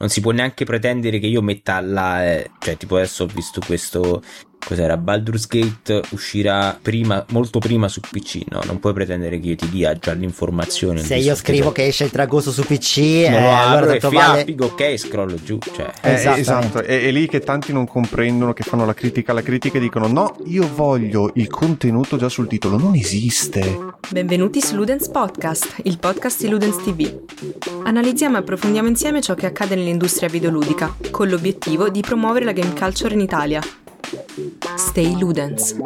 non si può neanche pretendere che io metta là, eh, cioè tipo adesso ho visto questo cos'era Baldur's Gate uscirà prima, molto prima su PC, no? Non puoi pretendere che io ti dia già l'informazione. Se io scrivo che esce il tragosto su PC, non eh, lo apro allora e tanto fia- vale... figo, ok, scrollo giù, cioè. Eh, Esattamente. esatto, è, è lì che tanti non comprendono, che fanno la critica alla critica e dicono no, io voglio il contenuto già sul titolo, non esiste. Benvenuti su Ludens Podcast, il podcast di Ludens TV. Analizziamo e approfondiamo insieme ciò che accade nell'industria videoludica, con l'obiettivo di promuovere la game culture in Italia. Stay Ludens.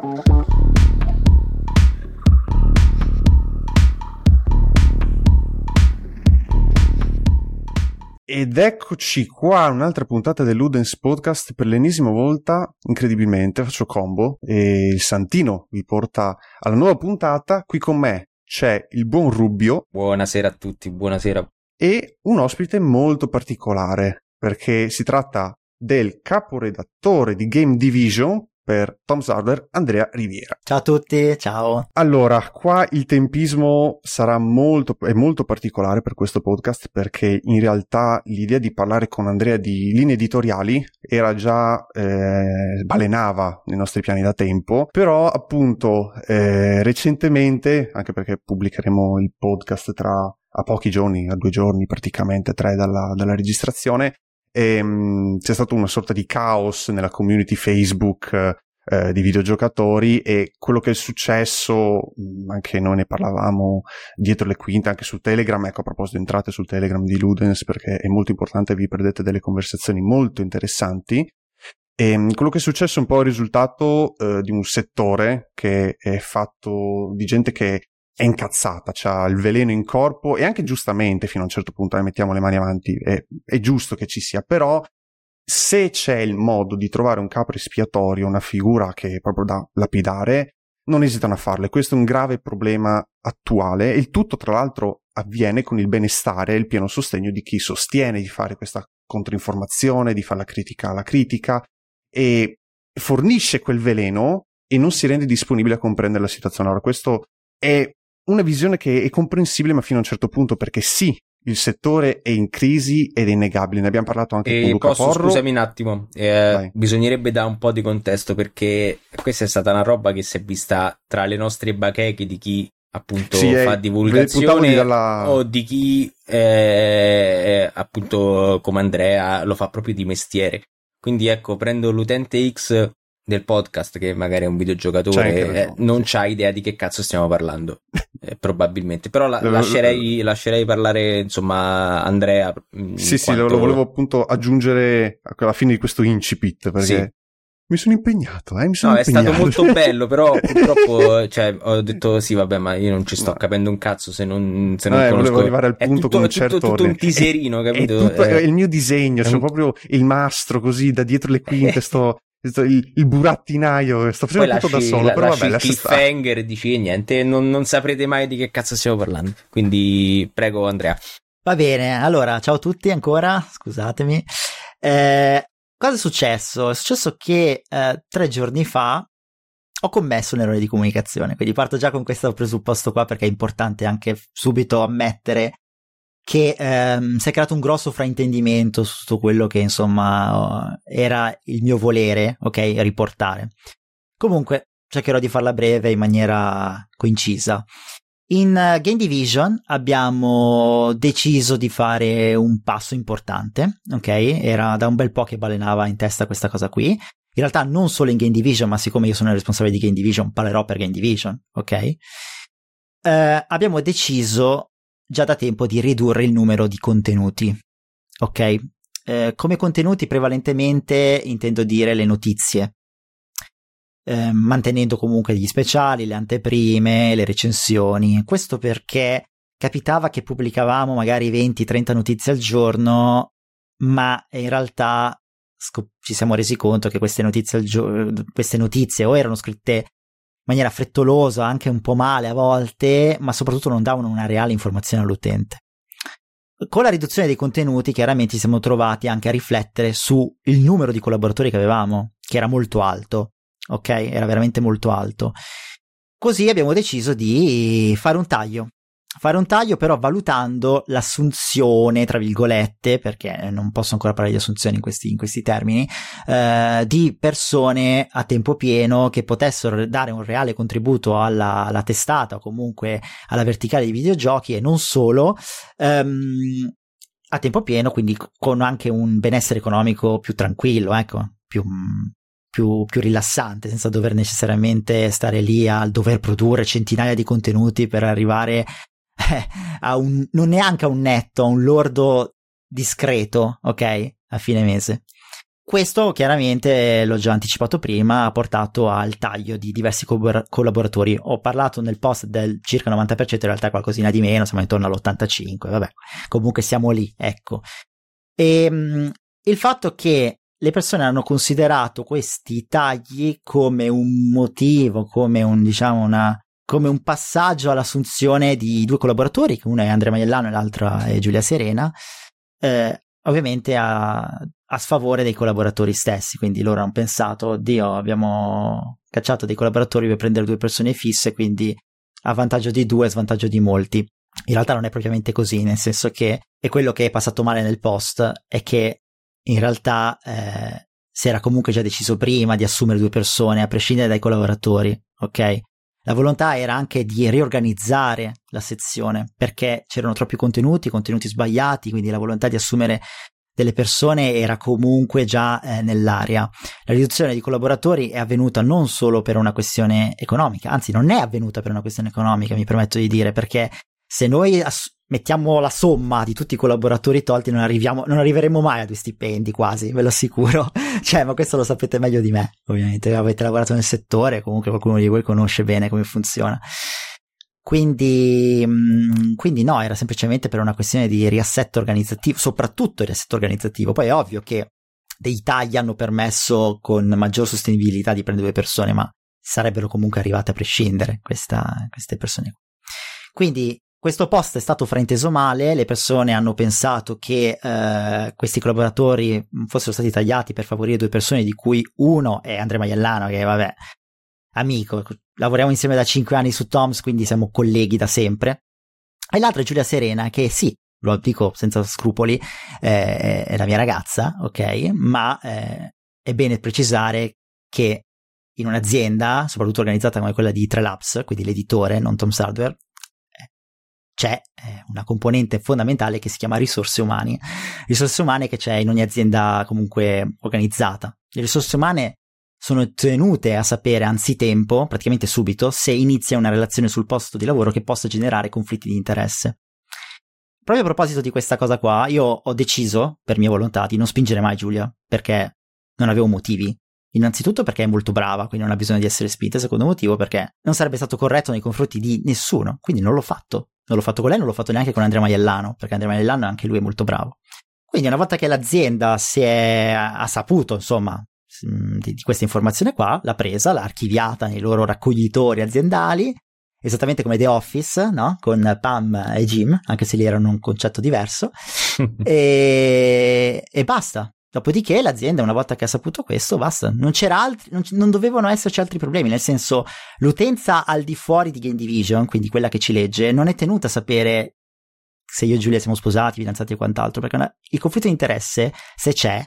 Ed eccoci qua, un'altra puntata dell'Udens Podcast per l'ennesima volta, incredibilmente, faccio combo e il Santino vi porta alla nuova puntata. Qui con me c'è il buon Rubio Buonasera a tutti, buonasera. e un ospite molto particolare, perché si tratta del caporedattore di Game Division per Tom's Hardware, Andrea Riviera. Ciao a tutti, ciao. Allora, qua il tempismo sarà molto, è molto particolare per questo podcast perché in realtà l'idea di parlare con Andrea di linee editoriali era già, eh, balenava nei nostri piani da tempo, però appunto eh, recentemente, anche perché pubblicheremo il podcast tra a pochi giorni, a due giorni praticamente, tre dalla, dalla registrazione, ehm, c'è stato una sorta di caos nella community Facebook eh, di videogiocatori e quello che è successo, mh, anche noi ne parlavamo dietro le quinte, anche su Telegram, ecco a proposito entrate sul Telegram di Ludens perché è molto importante, vi perdete delle conversazioni molto interessanti. E mh, quello che è successo è un po' il risultato eh, di un settore che è fatto di gente che è incazzata, ha il veleno in corpo e anche giustamente fino a un certo punto, eh, mettiamo le mani avanti, è, è giusto che ci sia, però se c'è il modo di trovare un capo espiatorio, una figura che è proprio da lapidare, non esitano a farlo. E questo è un grave problema attuale. E il tutto, tra l'altro, avviene con il benestare e il pieno sostegno di chi sostiene di fare questa controinformazione, di fare la critica alla critica e fornisce quel veleno e non si rende disponibile a comprendere la situazione. Allora, questo è una visione che è comprensibile, ma fino a un certo punto, perché sì, il settore è in crisi ed è innegabile. Ne abbiamo parlato anche con E Luca posso, Porro. scusami un attimo, eh, bisognerebbe dare un po' di contesto perché questa è stata una roba che si è vista tra le nostre bacheche di chi appunto Sì, eh, fa puntavo divulgazione di dalla- o di chi eh, appunto come Andrea lo fa proprio di mestiere. Quindi ecco, prendo l'utente X del podcast che magari è un videogiocatore, anche eh, non c'ha idea di che cazzo stiamo parlando, eh, probabilmente. Però la- lascerei, lascerei parlare insomma Andrea. in Sì, sì, lo, quanto- volevo appunto aggiungere alla fine di questo incipit perché Sì. mi sono impegnato, eh, mi sono No, è impegnato. stato molto bello, però purtroppo cioè, ho detto sì, vabbè, ma io non ci sto No. capendo un cazzo se non, se non Eh, conosco. volevo arrivare al È punto tutto, con un è tutto- certo tutto ordine. un teaserino, È capito? tutto Eh, è il mio disegno, è c'è un- proprio il mastro così da dietro le quinte, sto- il, il burattinaio, sto poi facendo tutto da lasci, solo, la- però lasci vabbè, il lascia cliffhanger e dici "Eh, niente, non, non saprete mai di che cazzo stiamo parlando. Quindi prego Andrea. Va bene, allora, ciao a tutti ancora, scusatemi. Eh, cosa è successo? È successo che eh, tre giorni fa ho commesso un errore di comunicazione, quindi parto già con questo presupposto qua perché è importante anche subito ammettere che ehm, si è creato un grosso fraintendimento su tutto quello che insomma eh, era il mio volere, ok, riportare. Comunque cercherò di farla breve in maniera concisa. In eh, Game Division abbiamo deciso di fare un passo importante, ok? Era da un bel po' che balenava in testa questa cosa qui. In realtà non solo in Game Division, ma siccome io sono il responsabile di Game Division, parlerò per Game Division, ok? Eh, abbiamo deciso già da tempo di ridurre il numero di contenuti, ok? Eh, come contenuti prevalentemente intendo dire le notizie, eh, mantenendo comunque gli speciali, le anteprime, le recensioni. Questo perché capitava che pubblicavamo magari 20-30 notizie al giorno, ma in realtà scop- ci siamo resi conto che queste notizie, gio- queste notizie o erano scritte maniera frettolosa, anche un po' male a volte, ma soprattutto non davano una reale informazione all'utente. Con la riduzione dei contenuti, chiaramente ci siamo trovati anche a riflettere sul numero di collaboratori che avevamo, che era molto alto ok? Era veramente molto alto. Così abbiamo deciso di fare un taglio, fare un taglio però valutando l'assunzione, tra virgolette, perché non posso ancora parlare di assunzioni in questi, in questi termini, eh, di persone a tempo pieno che potessero dare un reale contributo alla, alla testata o comunque alla verticale di videogiochi e non solo. Ehm, a tempo pieno, quindi con anche un benessere economico più tranquillo, ecco, più, più, più, rilassante, senza dover necessariamente stare lì a dover produrre centinaia di contenuti per arrivare eh, a un, non neanche a un netto, a un lordo discreto, ok? A fine mese. Questo chiaramente, l'ho già anticipato prima, ha portato al taglio di diversi co- collaboratori. Ho parlato nel post del circa 90%, in realtà qualcosina di meno, siamo intorno all'85%, vabbè, comunque siamo lì, ecco. E mh, il fatto che le persone hanno considerato questi tagli come un motivo, come un, diciamo, una, come un passaggio all'assunzione di due collaboratori, che uno è Andrea Maiellano e l'altro è Giulia Serena, eh, ovviamente a, a, sfavore dei collaboratori stessi. Quindi loro hanno pensato, oddio, abbiamo cacciato dei collaboratori per prendere due persone fisse, quindi a vantaggio di due, a svantaggio di molti. In realtà non è propriamente così, nel senso che è quello che è passato male nel post, è che in realtà eh, si era comunque già deciso prima di assumere due persone, a prescindere dai collaboratori, ok? La volontà era anche di riorganizzare la sezione perché c'erano troppi contenuti, contenuti sbagliati, quindi la volontà di assumere delle persone era comunque già eh, nell'aria. La riduzione di collaboratori è avvenuta non solo per una questione economica, anzi non è avvenuta per una questione economica, mi permetto di dire, perché se noi ass- mettiamo la somma di tutti i collaboratori tolti, non, non arriveremo mai a due stipendi quasi, ve lo assicuro. cioè, ma questo lo sapete meglio di me, ovviamente. Avete lavorato nel settore, comunque qualcuno di voi conosce bene come funziona. Quindi, mm, quindi no, era semplicemente per una questione di riassetto organizzativo, soprattutto riassetto organizzativo. Poi è ovvio che dei tagli hanno permesso con maggior sostenibilità di prendere due persone, ma sarebbero comunque arrivate a prescindere questa, queste persone. Quindi questo post è stato frainteso male, le persone hanno pensato che eh, questi collaboratori fossero stati tagliati per favorire due persone, di cui uno è Andrea Maiellano, che vabbè, amico, lavoriamo insieme da cinque anni su Toms, quindi siamo colleghi da sempre. E l'altro è Giulia Serena, che sì, lo dico senza scrupoli, eh, è la mia ragazza, ok? Ma eh, è bene precisare che in un'azienda, soprattutto organizzata come quella di Trelabs, quindi l'editore, non Tom's Hardware, c'è eh, una componente fondamentale che si chiama risorse umane. Risorse umane che c'è in ogni azienda comunque organizzata. Le risorse umane sono tenute a sapere anzitempo, praticamente subito, se inizia una relazione sul posto di lavoro che possa generare conflitti di interesse. Proprio a proposito di questa cosa qua, io ho deciso, per mia volontà, di non spingere mai Giulia, perché non avevo motivi. Innanzitutto perché è molto brava, quindi non ha bisogno di essere spinta. Secondo motivo perché non sarebbe stato corretto nei confronti di nessuno, quindi non l'ho fatto. Non l'ho fatto con lei, non l'ho fatto neanche con Andrea Maiellano, perché Andrea Maiellano anche lui è molto bravo. Quindi una volta che l'azienda si è, ha saputo, insomma, di, di questa informazione qua, l'ha presa, l'ha archiviata nei loro raccoglitori aziendali, esattamente come The Office, no? Con Pam e Jim, anche se lì erano un concetto diverso, e, e basta. Dopodiché l'azienda, una volta che ha saputo questo, basta, non altri, non, non, dovevano esserci altri problemi, nel senso l'utenza al di fuori di Game Division, quindi quella che ci legge, non è tenuta a sapere se io e Giulia siamo sposati, fidanzati e quant'altro, perché una, il conflitto di interesse, se c'è,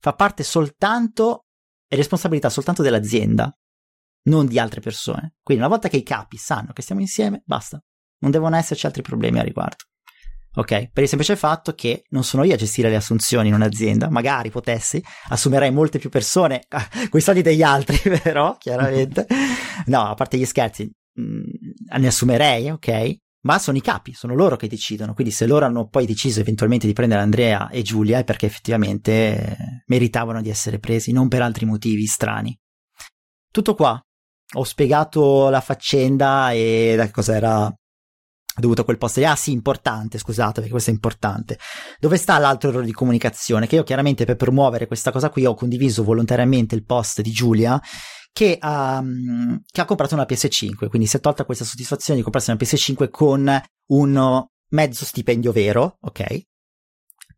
fa parte soltanto, è responsabilità soltanto dell'azienda, non di altre persone. Quindi una volta che i capi sanno che stiamo insieme, basta, non devono esserci altri problemi a riguardo ok? Per il semplice fatto che non sono io a gestire le assunzioni in un'azienda, magari potessi, assumerei molte più persone con i soldi degli altri, però, chiaramente. No, a parte gli scherzi, mh, mm, ne assumerei, ok? Ma sono i capi, sono loro che decidono, quindi se loro hanno poi deciso eventualmente di prendere Andrea e Giulia è perché effettivamente meritavano di essere presi, non per altri motivi strani. Tutto qua. Ho spiegato la faccenda e da cosa era dovuto a quel post. Ah sì, importante, scusate, perché questo è importante. Dove sta l'altro errore di comunicazione? Che io chiaramente per promuovere questa cosa qui ho condiviso volontariamente il post di Giulia che ha, che ha comprato una PS5, quindi si è tolta questa soddisfazione di comprarsi una PS5 con un mezzo stipendio vero, ok?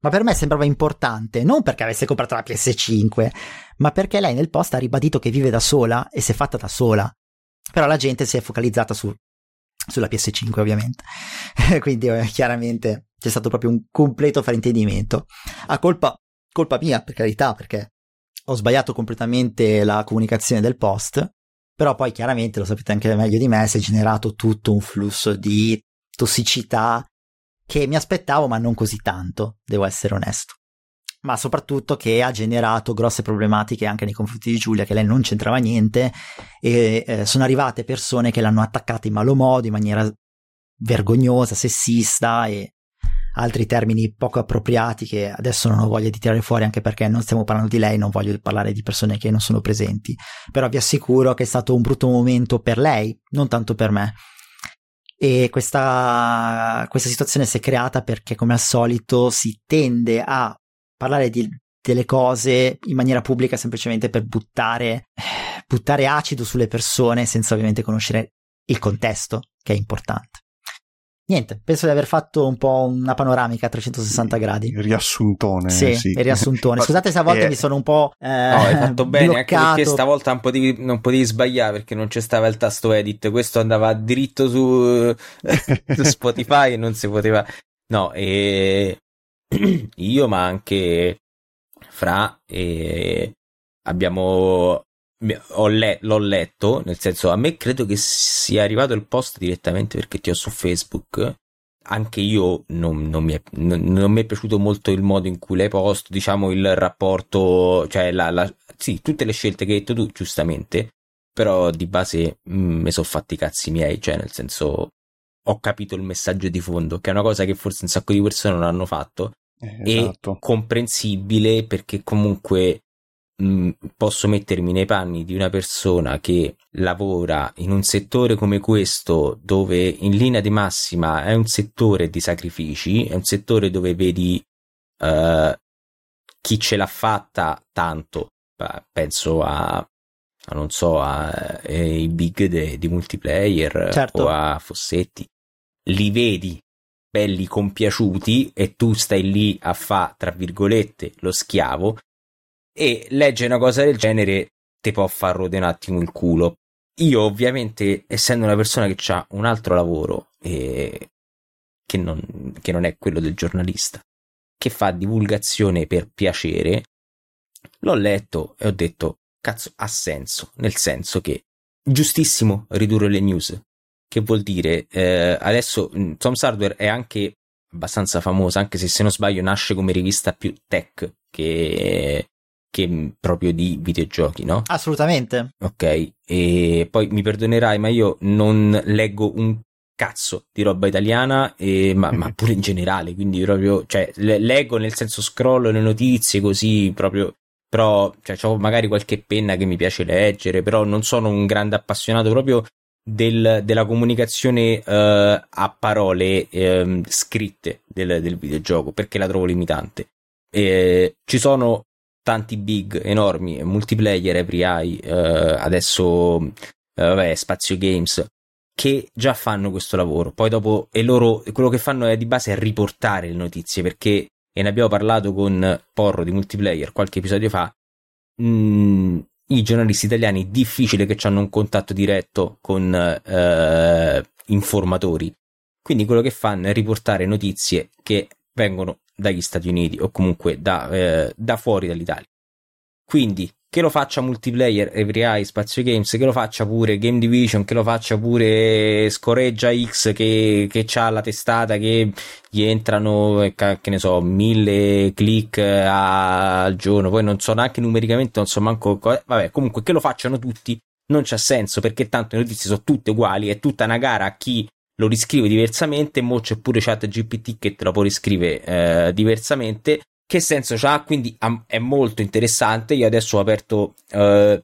Ma per me sembrava importante, non perché avesse comprato la PS5, ma perché lei nel post ha ribadito che vive da sola e si è fatta da sola. Però la gente si è focalizzata su sulla PS5 ovviamente. Quindi eh, chiaramente c'è stato proprio un completo fraintendimento. A colpa, colpa mia, per carità, perché ho sbagliato completamente la comunicazione del post, però poi chiaramente, lo sapete anche meglio di me, si è generato tutto un flusso di tossicità che mi aspettavo, ma non così tanto, devo essere onesto. Ma soprattutto che ha generato grosse problematiche anche nei confronti di Giulia, che lei non c'entrava niente, e eh, sono arrivate persone che l'hanno attaccata in malo modo, in maniera vergognosa, sessista e altri termini poco appropriati che adesso non ho voglia di tirare fuori anche perché non stiamo parlando di lei, non voglio parlare di persone che non sono presenti, però vi assicuro che è stato un brutto momento per lei, non tanto per me. E questa, questa situazione si è creata perché come al solito si tende a parlare di, delle cose in maniera pubblica semplicemente per buttare, buttare acido sulle persone senza ovviamente conoscere il contesto che è importante niente, penso di aver fatto un po' una panoramica a 360 gradi. Riassuntone. Sì, sì. riassuntone. Scusate se a volte eh, mi sono un po'. Eh, no, hai fatto bene, bloccato. anche perché stavolta non potevi, non potevi, sbagliare perché non c'è stava il tasto edit. Questo andava diritto su, su Spotify e non si poteva. No, e io, ma anche Fra, e abbiamo le- l'ho letto, nel senso a me credo che sia arrivato il post direttamente perché ti ho su Facebook. Anche io non, non, mi è, non, non, mi è, piaciuto molto il modo in cui l'hai posto, diciamo il rapporto, cioè la, la, sì, tutte le scelte che hai detto tu, giustamente, però di base mm, mi sono fatti i cazzi miei, cioè nel senso ho capito il messaggio di fondo, che è una cosa che forse un sacco di persone non hanno fatto. Eh, esatto. E comprensibile perché comunque Mm, posso mettermi nei panni di una persona che lavora in un settore come questo, dove in linea di massima è un settore di sacrifici, è un settore dove vedi uh, chi ce l'ha fatta tanto, penso a, a non so, ai big de, di multiplayer certo. o a Fossetti, li vedi belli compiaciuti e tu stai lì a fa, tra virgolette, lo schiavo e legge una cosa del genere ti può far rodere un attimo il culo. Io ovviamente, essendo una persona che ha un altro lavoro e che non, che non è quello del giornalista, che fa divulgazione per piacere, l'ho letto e ho detto, cazzo, ha senso, nel senso che giustissimo ridurre le news, che vuol dire eh, adesso mm, Tom's Hardware è anche abbastanza famosa, anche se se non sbaglio nasce come rivista più tech che che proprio di videogiochi, no? Assolutamente. Ok, e poi mi perdonerai, ma io non leggo un cazzo di roba italiana, e, ma, ma, pure in generale, quindi proprio, cioè, leggo nel senso scrollo le notizie così proprio, però, cioè, ho magari qualche penna che mi piace leggere, però non sono un grande appassionato proprio del, della comunicazione uh, a parole um, scritte del, del, videogioco, perché la trovo limitante. E ci sono tanti big enormi multiplayer every eye eh, adesso eh, vabbè spazio games che già fanno questo lavoro poi dopo e loro quello che fanno è di base è riportare le notizie perché e ne abbiamo parlato con Porro di multiplayer qualche episodio fa mh, mm, i giornalisti italiani difficile che hanno un contatto diretto con eh, informatori quindi quello che fanno è riportare notizie che vengono dagli Stati Uniti o comunque da, eh, da fuori dall'Italia. Quindi che lo faccia multiplayer Every Eye Spazio Games, che lo faccia pure Game Division, che lo faccia pure Scoreggia X che, che ha la testata che gli entrano, che ne so, mille click al giorno, poi non so neanche numericamente, non so manco, vabbè, comunque che lo facciano tutti non c'ha senso perché tanto le notizie sono tutte uguali, è tutta una gara a chi lo riscrive diversamente, mo c'è pure chat GPT che te lo può riscrivere eh, diversamente. Che senso c'ha? Quindi am- è molto interessante. Io adesso ho aperto eh,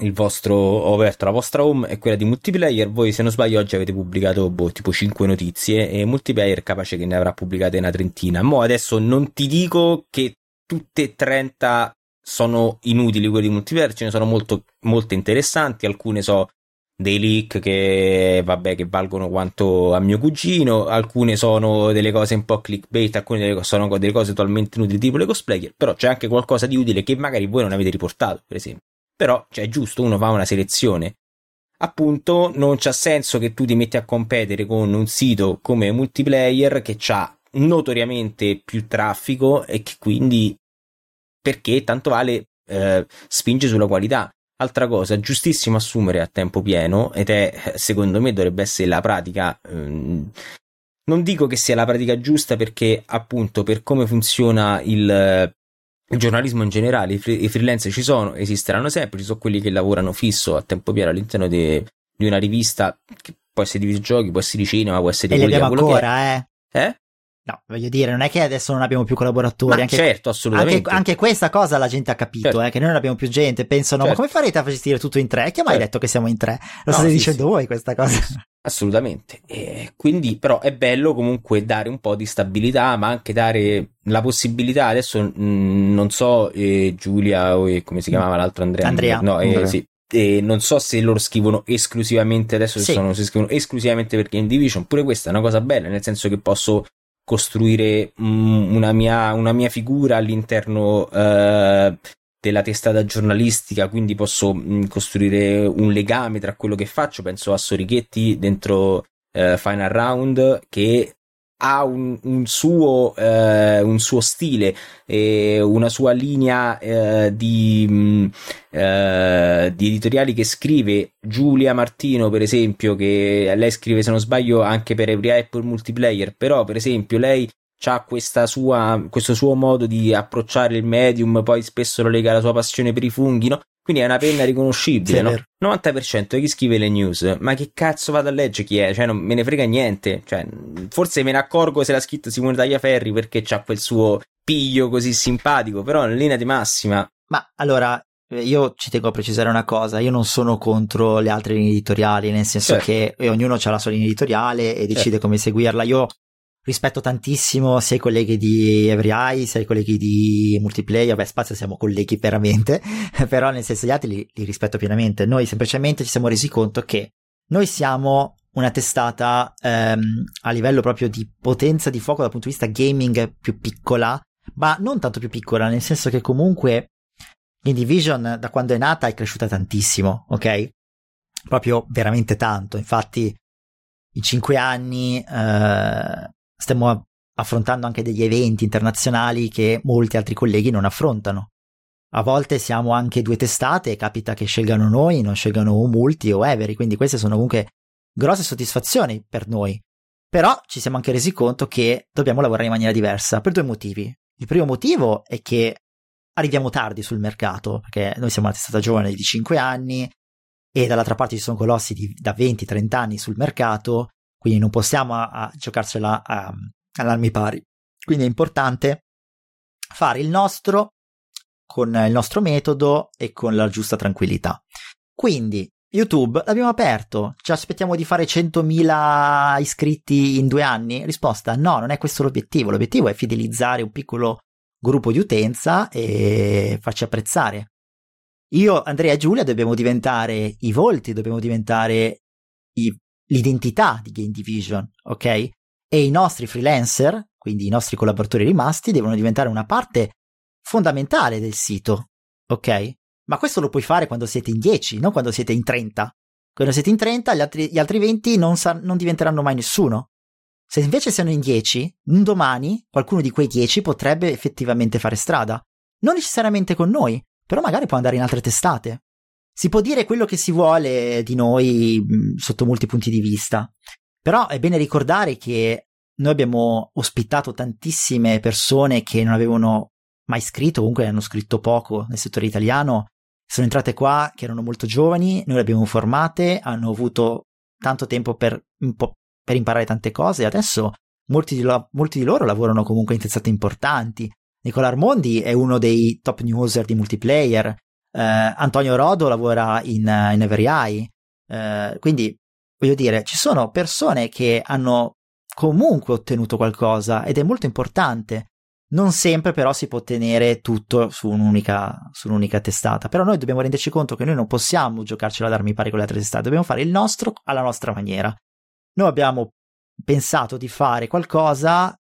il vostro, ho aperto la vostra home e quella di multiplayer. Voi, se non sbaglio, oggi avete pubblicato boh, tipo 5 notizie e multiplayer capace che ne avrà pubblicate una trentina. Mo adesso non ti dico che tutte e 30 sono inutili quelli di multiplayer, ce ne sono molto, molte interessanti, alcune so dei leak che, vabbè, che valgono quanto a mio cugino, alcune sono delle cose un po' clickbait, alcune delle, sono delle cose totalmente inutili tipo le cosplayer, però c'è anche qualcosa di utile che magari voi non avete riportato, per esempio. Però, cioè, è giusto, uno fa una selezione. appunto non c'ha senso che tu ti metti a competere con un sito come multiplayer che ha notoriamente più traffico e che quindi perché tanto vale eh, spinge sulla qualità. Altra cosa, giustissimo assumere a tempo pieno ed è secondo me dovrebbe essere la pratica. Ehm, non dico che sia la pratica giusta perché appunto per come funziona il, il giornalismo in generale, i, free, i, freelance ci sono, esisteranno sempre, ci sono quelli che lavorano fisso a tempo pieno all'interno di, di una rivista che può essere di videogiochi, può essere di cinema, può essere di. E li abbiamo ancora, eh? Eh? No, voglio dire, non è che adesso non abbiamo più collaboratori. Ma anche, certo, assolutamente. Anche, anche, questa cosa la gente ha capito, certo. eh, che noi non abbiamo più gente. Pensano, certo. ma come farete a gestire tutto in tre? Chi ha mai certo. detto che siamo in tre? Lo no, state sì, dicendo sì. voi questa cosa? Assolutamente. E quindi, però, è bello comunque dare un po' di stabilità, ma anche dare la possibilità. Adesso mh, mm, non so, eh, Giulia o eh, come si chiamava l'altro Andrea? Andrea. No, eh, sì. E non so se loro scrivono esclusivamente adesso sì. sono, se scrivono esclusivamente per Game Division pure questa è una cosa bella nel senso che posso costruire mm, una, mia, una, mia, figura all'interno uh, della testata giornalistica, quindi posso mh, mm, costruire un legame tra quello che faccio. Penso a Sorichetti dentro uh, Final Round che ha un, un, suo, eh, un suo stile e una sua linea eh, di, mh, eh, di, editoriali che scrive Giulia Martino per esempio che lei scrive se non sbaglio anche per Every Apple Multiplayer però per esempio lei ha questo suo modo di approcciare il medium poi spesso lo lega alla sua passione per i funghi no? Quindi è una penna riconoscibile, sì, no? 90% di chi scrive le news, ma che cazzo vado a leggere chi è? Cioè, non me ne frega niente. Cioè, forse me ne accorgo se l'ha scritto Simone Tagliaferri perché c'ha quel suo piglio così simpatico, però in linea di massima. Ma allora, eh, io ci tengo a precisare una cosa, io non sono contro le altre linee editoriali, nel senso certo. che ognuno ha la sua linea editoriale e decide certo. come seguirla. Io rispetto tantissimo sia i colleghi di EveryEye sia i colleghi di Multiplayer, beh Spazio siamo colleghi veramente, però nel senso gli altri li, li rispetto pienamente, noi semplicemente ci siamo resi conto che noi siamo una testata ehm, a livello proprio di potenza di fuoco dal punto di vista gaming più piccola, ma non tanto più piccola, nel senso che comunque Game Division da quando è nata è cresciuta tantissimo, ok? Proprio veramente tanto, infatti in cinque anni eh, stiamo affrontando anche degli eventi internazionali che molti altri colleghi non affrontano. A volte siamo anche due testate e capita che scelgano noi, non scelgano Multi o Every, quindi queste sono comunque grosse soddisfazioni per noi. Però ci siamo anche resi conto che dobbiamo lavorare in maniera diversa per due motivi. Il primo motivo è che arriviamo tardi sul mercato, perché noi siamo una testata giovane di 5 anni e dall'altra parte ci sono colossi di, da 20-30 anni sul mercato quindi non possiamo a, a giocarsela a, all'armi pari. Quindi è importante fare il nostro con il nostro metodo e con la giusta tranquillità. Quindi YouTube l'abbiamo aperto, ci aspettiamo di fare 100.000 iscritti in due anni? Risposta no, non è questo l'obiettivo, l'obiettivo è fidelizzare un piccolo gruppo di utenza e farci apprezzare. Io, Andrea e Giulia dobbiamo diventare i volti, dobbiamo diventare i l'identità di Game Division, ok? E i nostri freelancer, quindi i nostri collaboratori rimasti, devono diventare una parte fondamentale del sito, ok? Ma questo lo puoi fare quando siete in 10, non quando siete in 30. Quando siete in 30, gli altri, gli altri 20 non, sa- non diventeranno mai nessuno. Se invece siano in 10, un domani qualcuno di quei 10 potrebbe effettivamente fare strada. Non necessariamente con noi, però magari può andare in altre testate si può dire quello che si vuole di noi sotto molti punti di vista, però è bene ricordare che noi abbiamo ospitato tantissime persone che non avevano mai scritto, comunque hanno scritto poco nel settore italiano, sono entrate qua che erano molto giovani, noi le abbiamo formate, hanno avuto tanto tempo per, per imparare tante cose e adesso molti di, lo, molti di loro lavorano comunque in testate importanti. Nicola Armondi è uno dei top newser di multiplayer, Antonio Rodo lavora in, in Every Eye, eh, quindi voglio dire, ci sono persone che hanno comunque ottenuto qualcosa ed è molto importante. Non sempre però si può ottenere tutto su un'unica, su un'unica testata, però noi dobbiamo renderci conto che noi non possiamo giocarcela ad armi pari con le altre testate, dobbiamo fare il nostro alla nostra maniera. Noi abbiamo pensato di fare qualcosa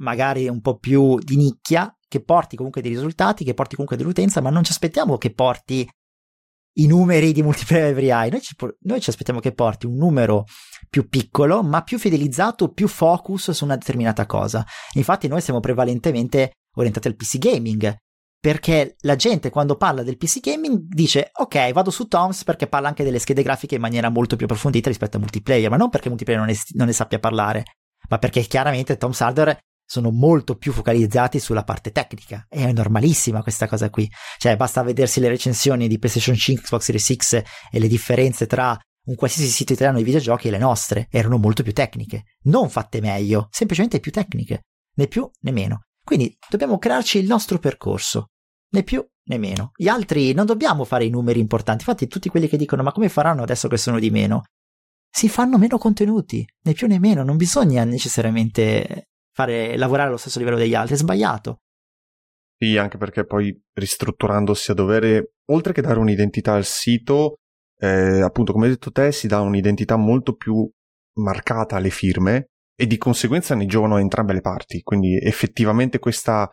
magari un po' più di nicchia, che porti comunque dei risultati, che porti comunque dell'utenza, ma non ci aspettiamo che porti i numeri di multiplayer every eye, noi ci, noi ci aspettiamo che porti un numero più piccolo, ma più fidelizzato, più focus su una determinata cosa. Infatti noi siamo prevalentemente orientati al PC gaming, perché la gente quando parla del PC gaming dice ok vado su Toms perché parla anche delle schede grafiche in maniera molto più approfondita rispetto a multiplayer, ma non perché multiplayer non ne, non ne sappia parlare, ma perché chiaramente Tom's Hardware sono molto più focalizzati sulla parte tecnica. E è normalissima questa cosa qui. Cioè, basta vedersi le recensioni di PlayStation 5, Xbox Series X e le differenze tra un qualsiasi sito italiano di videogiochi e le nostre. Erano molto più tecniche. Non fatte meglio, semplicemente più tecniche. Né più né meno. Quindi dobbiamo crearci il nostro percorso. Né più né meno. Gli altri non dobbiamo fare i numeri importanti. Infatti, tutti quelli che dicono: Ma come faranno adesso che sono di meno? Si fanno meno contenuti, né più né meno. Non bisogna necessariamente fare lavorare allo stesso livello degli altri, è sbagliato. Sì, anche perché poi ristrutturandosi a dovere, oltre che dare un'identità al sito, eh, appunto come hai detto te, si dà un'identità molto più marcata alle firme e di conseguenza ne giovano entrambe le parti. Quindi effettivamente questa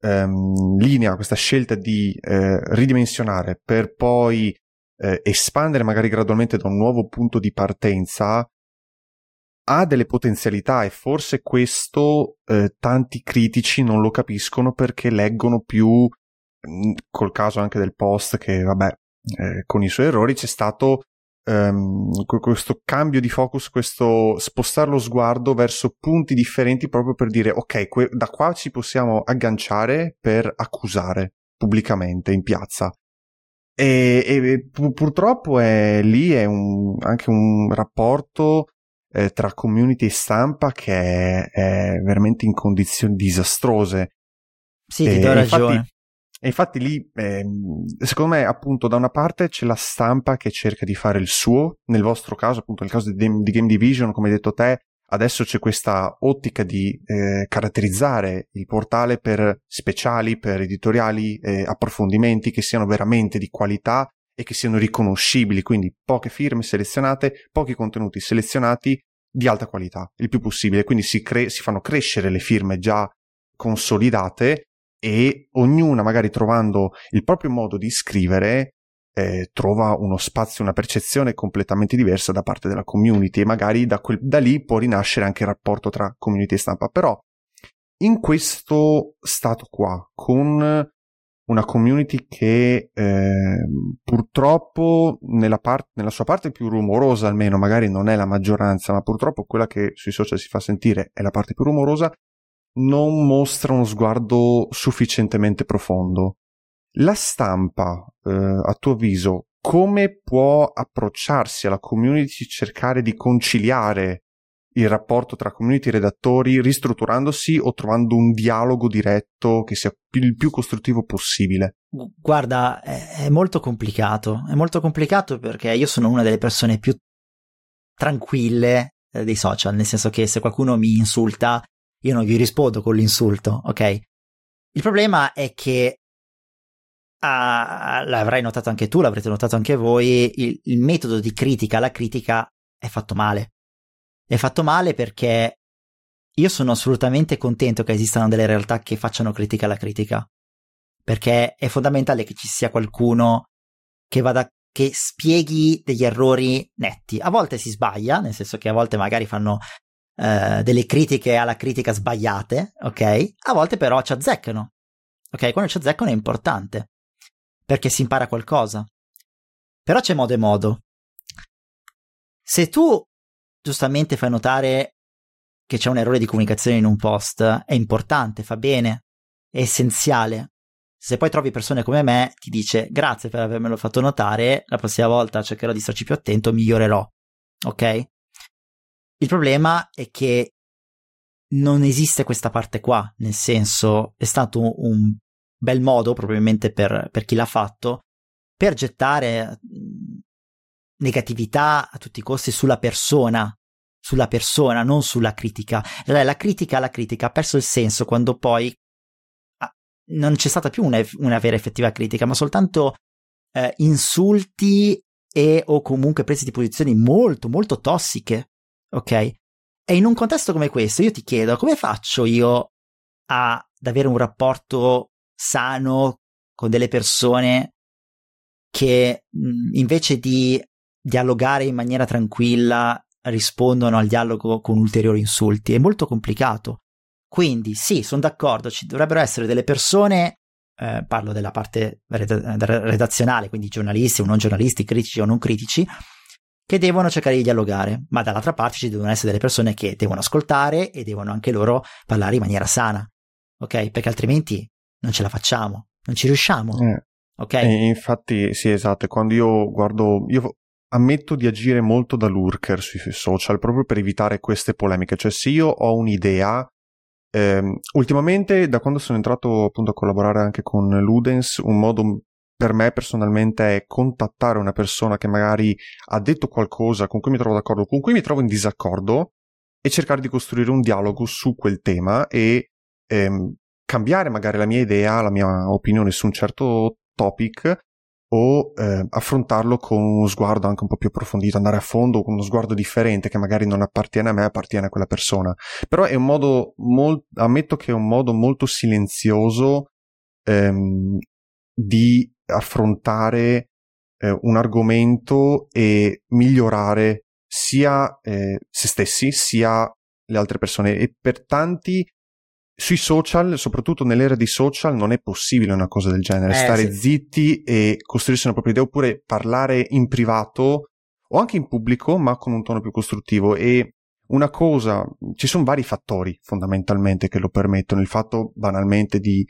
ehm, linea, questa scelta di eh, ridimensionare per poi eh, espandere magari gradualmente da un nuovo punto di partenza ha delle potenzialità e forse questo eh, tanti critici non lo capiscono perché leggono più, mm, col caso anche del post che vabbè, eh, con i suoi errori c'è stato ehm, questo cambio di focus, questo spostare lo sguardo verso punti differenti proprio per dire ok, que- da qua ci possiamo agganciare per accusare pubblicamente in piazza. E, e purtroppo è, lì è un, anche un rapporto eh, tra community e stampa che è, è, veramente in condizioni disastrose. Sì, ti do ragione. Infatti, e infatti lì, eh, secondo me, appunto, da una parte c'è la stampa che cerca di fare il suo, nel vostro caso, appunto, nel caso di, di Game Division, come hai detto te, adesso c'è questa ottica di eh, caratterizzare il portale per speciali, per editoriali, eh, approfondimenti che siano veramente di qualità e che siano riconoscibili, quindi poche firme selezionate, pochi contenuti selezionati di alta qualità, il più possibile, quindi si, cre- si fanno crescere le firme già consolidate e ognuna magari trovando il proprio modo di scrivere eh, trova uno spazio, una percezione completamente diversa da parte della community e magari da, quel, da lì può rinascere anche il rapporto tra community e stampa. Però in questo stato qua, con una community che eh, purtroppo nella, part- nella, sua parte più rumorosa almeno, magari non è la maggioranza, ma purtroppo quella che sui social si fa sentire è la parte più rumorosa, non mostra uno sguardo sufficientemente profondo. La stampa, eh, a tuo avviso, come può approcciarsi alla community, cercare di conciliare il rapporto tra community e redattori ristrutturandosi o trovando un dialogo diretto che sia il più costruttivo possibile? Guarda, è molto complicato, è molto complicato perché io sono una delle persone più tranquille eh, dei social, nel senso che se qualcuno mi insulta io non gli rispondo con l'insulto, ok? Il problema è che ah, l'avrai notato anche tu, l'avrete notato anche voi, il, il metodo di critica alla critica è fatto male è fatto male perché io sono assolutamente contento che esistano delle realtà che facciano critica alla critica. Perché è fondamentale che ci sia qualcuno che vada che spieghi degli errori netti. A volte si sbaglia, nel senso che a volte magari fanno eh, delle critiche alla critica sbagliate, ok? A volte però ci azzeccano. Ok, quando ci azzeccano è importante perché si impara qualcosa. Però c'è modo e modo. Se tu giustamente fai notare che c'è un errore di comunicazione in un post, è importante, fa bene, è essenziale. Se poi trovi persone come me, ti dice grazie per avermelo fatto notare, la prossima volta cercherò di starci più attento, migliorerò. Ok? Il problema è che non esiste questa parte qua, nel senso è stato un bel modo, probabilmente per, per chi l'ha fatto, per gettare negatività a tutti i costi sulla persona, sulla persona, non sulla critica. La critica alla critica ha perso il senso quando poi ah, non c'è stata più una, una vera effettiva critica, ma soltanto eh, insulti e o comunque prese di posizioni molto, molto tossiche. Ok? E in un contesto come questo io ti chiedo come faccio io a, ad avere un rapporto sano con delle persone che mh, invece di dialogare in maniera tranquilla rispondono al dialogo con ulteriori insulti. È molto complicato. Quindi sì, sono d'accordo, ci dovrebbero essere delle persone, eh, parlo della parte redazionale, quindi giornalisti o non giornalisti, critici o non critici, che devono cercare di dialogare, ma dall'altra parte ci devono essere delle persone che devono ascoltare e devono anche loro parlare in maniera sana, ok? Perché altrimenti non ce la facciamo, non ci riusciamo. Eh. Ok. E infatti, sì, esatto. Quando io guardo, io ammetto di agire molto da lurker sui social proprio per evitare queste polemiche. Cioè, se io ho un'idea, ehm, ultimamente, da quando sono entrato appunto a collaborare anche con Ludens, un modo per me personalmente è contattare una persona che magari ha detto qualcosa con cui mi trovo d'accordo, con cui mi trovo in disaccordo e cercare di costruire un dialogo su quel tema e ehm, cambiare magari la mia idea, la mia opinione su un certo topic o eh, affrontarlo con uno sguardo anche un po' più approfondito, andare a fondo con uno sguardo differente che magari non appartiene a me, appartiene a quella persona. Però è un modo, molto, ammetto che è un modo molto silenzioso ehm, di affrontare eh, un argomento e migliorare sia eh, se stessi sia le altre persone e per tanti sui social, soprattutto nell'era di social, non è possibile una cosa del genere. Eh, Stare sì. zitti e costruirsi una propria idea oppure parlare in privato o anche in pubblico, ma con un tono più costruttivo. E una cosa, ci sono vari fattori fondamentalmente che lo permettono. Il fatto banalmente di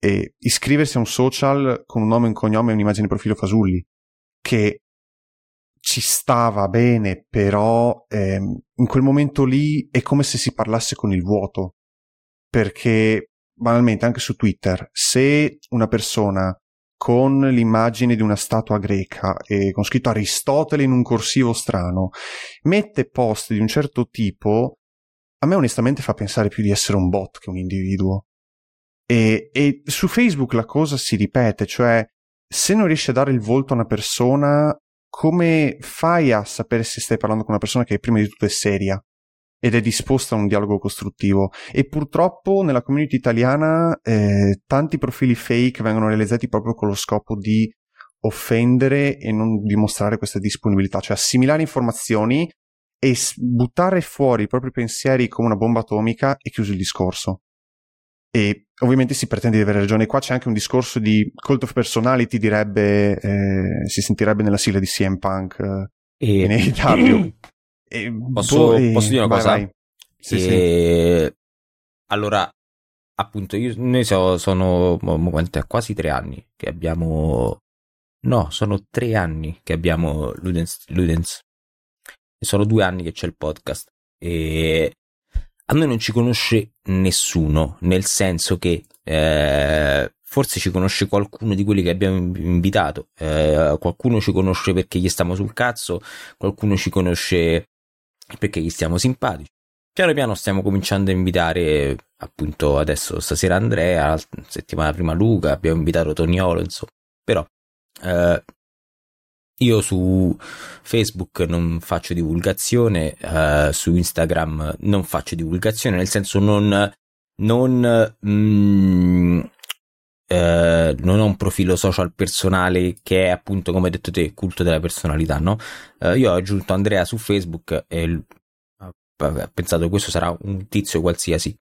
eh, iscriversi a un social con un nome, un cognome e un'immagine profilo fasulli, che ci stava bene, però ehm, in quel momento lì è come se si parlasse con il vuoto perché banalmente anche su Twitter, se una persona con l'immagine di una statua greca e con scritto Aristotele in un corsivo strano mette post di un certo tipo, a me onestamente fa pensare più di essere un bot che un individuo. E, e su Facebook la cosa si ripete, cioè se non riesci a dare il volto a una persona, come fai a sapere se stai parlando con una persona che prima di tutto è seria? Ed è disposta a un dialogo costruttivo. E purtroppo nella community italiana eh, tanti profili fake vengono realizzati proprio con lo scopo di offendere e non dimostrare questa disponibilità, cioè assimilare informazioni e buttare fuori i propri pensieri come una bomba atomica e chiuso il discorso. E ovviamente si pretende di avere ragione. Qua c'è anche un discorso di cult of personality, direbbe, eh, si sentirebbe nella sigla di CM Punk eh, e... in AEW. E, posso, boh, posso, dire una vai, cosa? Vai. Sì, e... sì. Allora, appunto, io, noi so, sono quasi tre anni che abbiamo. No, sono tre anni che abbiamo Ludens. Ludens. E sono due anni che c'è il podcast. E a noi non ci conosce nessuno, nel senso che eh, forse ci conosce qualcuno di quelli che abbiamo invitato, eh, qualcuno ci conosce perché gli stiamo sul cazzo, qualcuno ci conosce perché gli stiamo simpatici. Piano piano stiamo cominciando a invitare, appunto, adesso stasera Andrea, settimana prima Luca, abbiamo invitato Toniolo, insomma. Però eh, io su Facebook non faccio divulgazione, eh, su Instagram non faccio divulgazione, nel senso non, non, mm, eh, non ho un profilo social personale che è appunto come hai detto te culto della personalità no? Eh, io ho aggiunto Andrea su Facebook e ho pensato questo sarà un tizio qualsiasi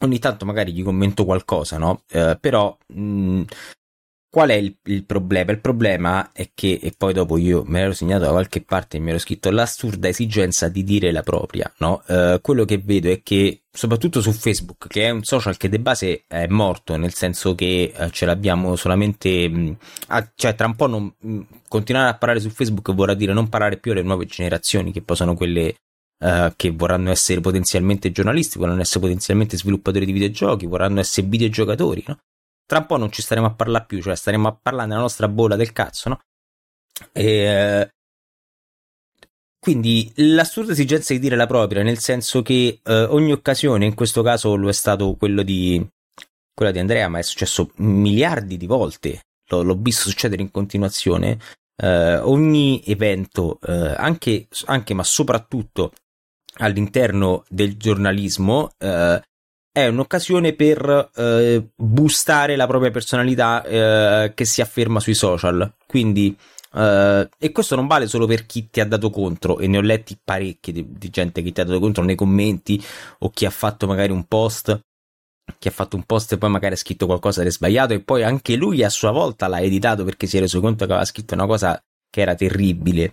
ogni tanto magari gli commento qualcosa no? Eh, però mh, mm, Qual è il, il, problema? Il problema è che, e poi dopo io me l'ero segnato da qualche parte e mi ero scritto l'assurda esigenza di dire la propria, no? Uh, quello che vedo è che, soprattutto su Facebook, che è un social che di base è morto, nel senso che uh, ce l'abbiamo solamente, mh, ah, cioè tra un po' non, mh, continuare a parlare su Facebook vorrà dire non parlare più alle nuove generazioni, che poi sono quelle Uh, che vorranno essere potenzialmente giornalisti, vorranno essere potenzialmente sviluppatori di videogiochi, vorranno essere videogiocatori, no? Tra un po' non ci staremo a parlare più, cioè staremo a parlare nella nostra bolla del cazzo, no? E, quindi l'assurda esigenza di dire la propria, nel senso che eh, ogni occasione, in questo caso lo è stato quello di, quella di Andrea, ma è successo miliardi di volte, l'ho, l'ho visto succedere in continuazione, eh, ogni evento, eh, anche, anche, ma soprattutto all'interno del giornalismo, eh, è un'occasione per eh, boostare la propria personalità eh, che si afferma sui social. Quindi, eh, e questo non vale solo per chi ti ha dato contro, e ne ho letti parecchi di, di gente che ti ha dato contro nei commenti o chi ha fatto magari un post che ha fatto un post e poi magari ha scritto qualcosa di sbagliato e poi anche lui a sua volta l'ha editato perché si è reso conto che aveva scritto una cosa che era terribile.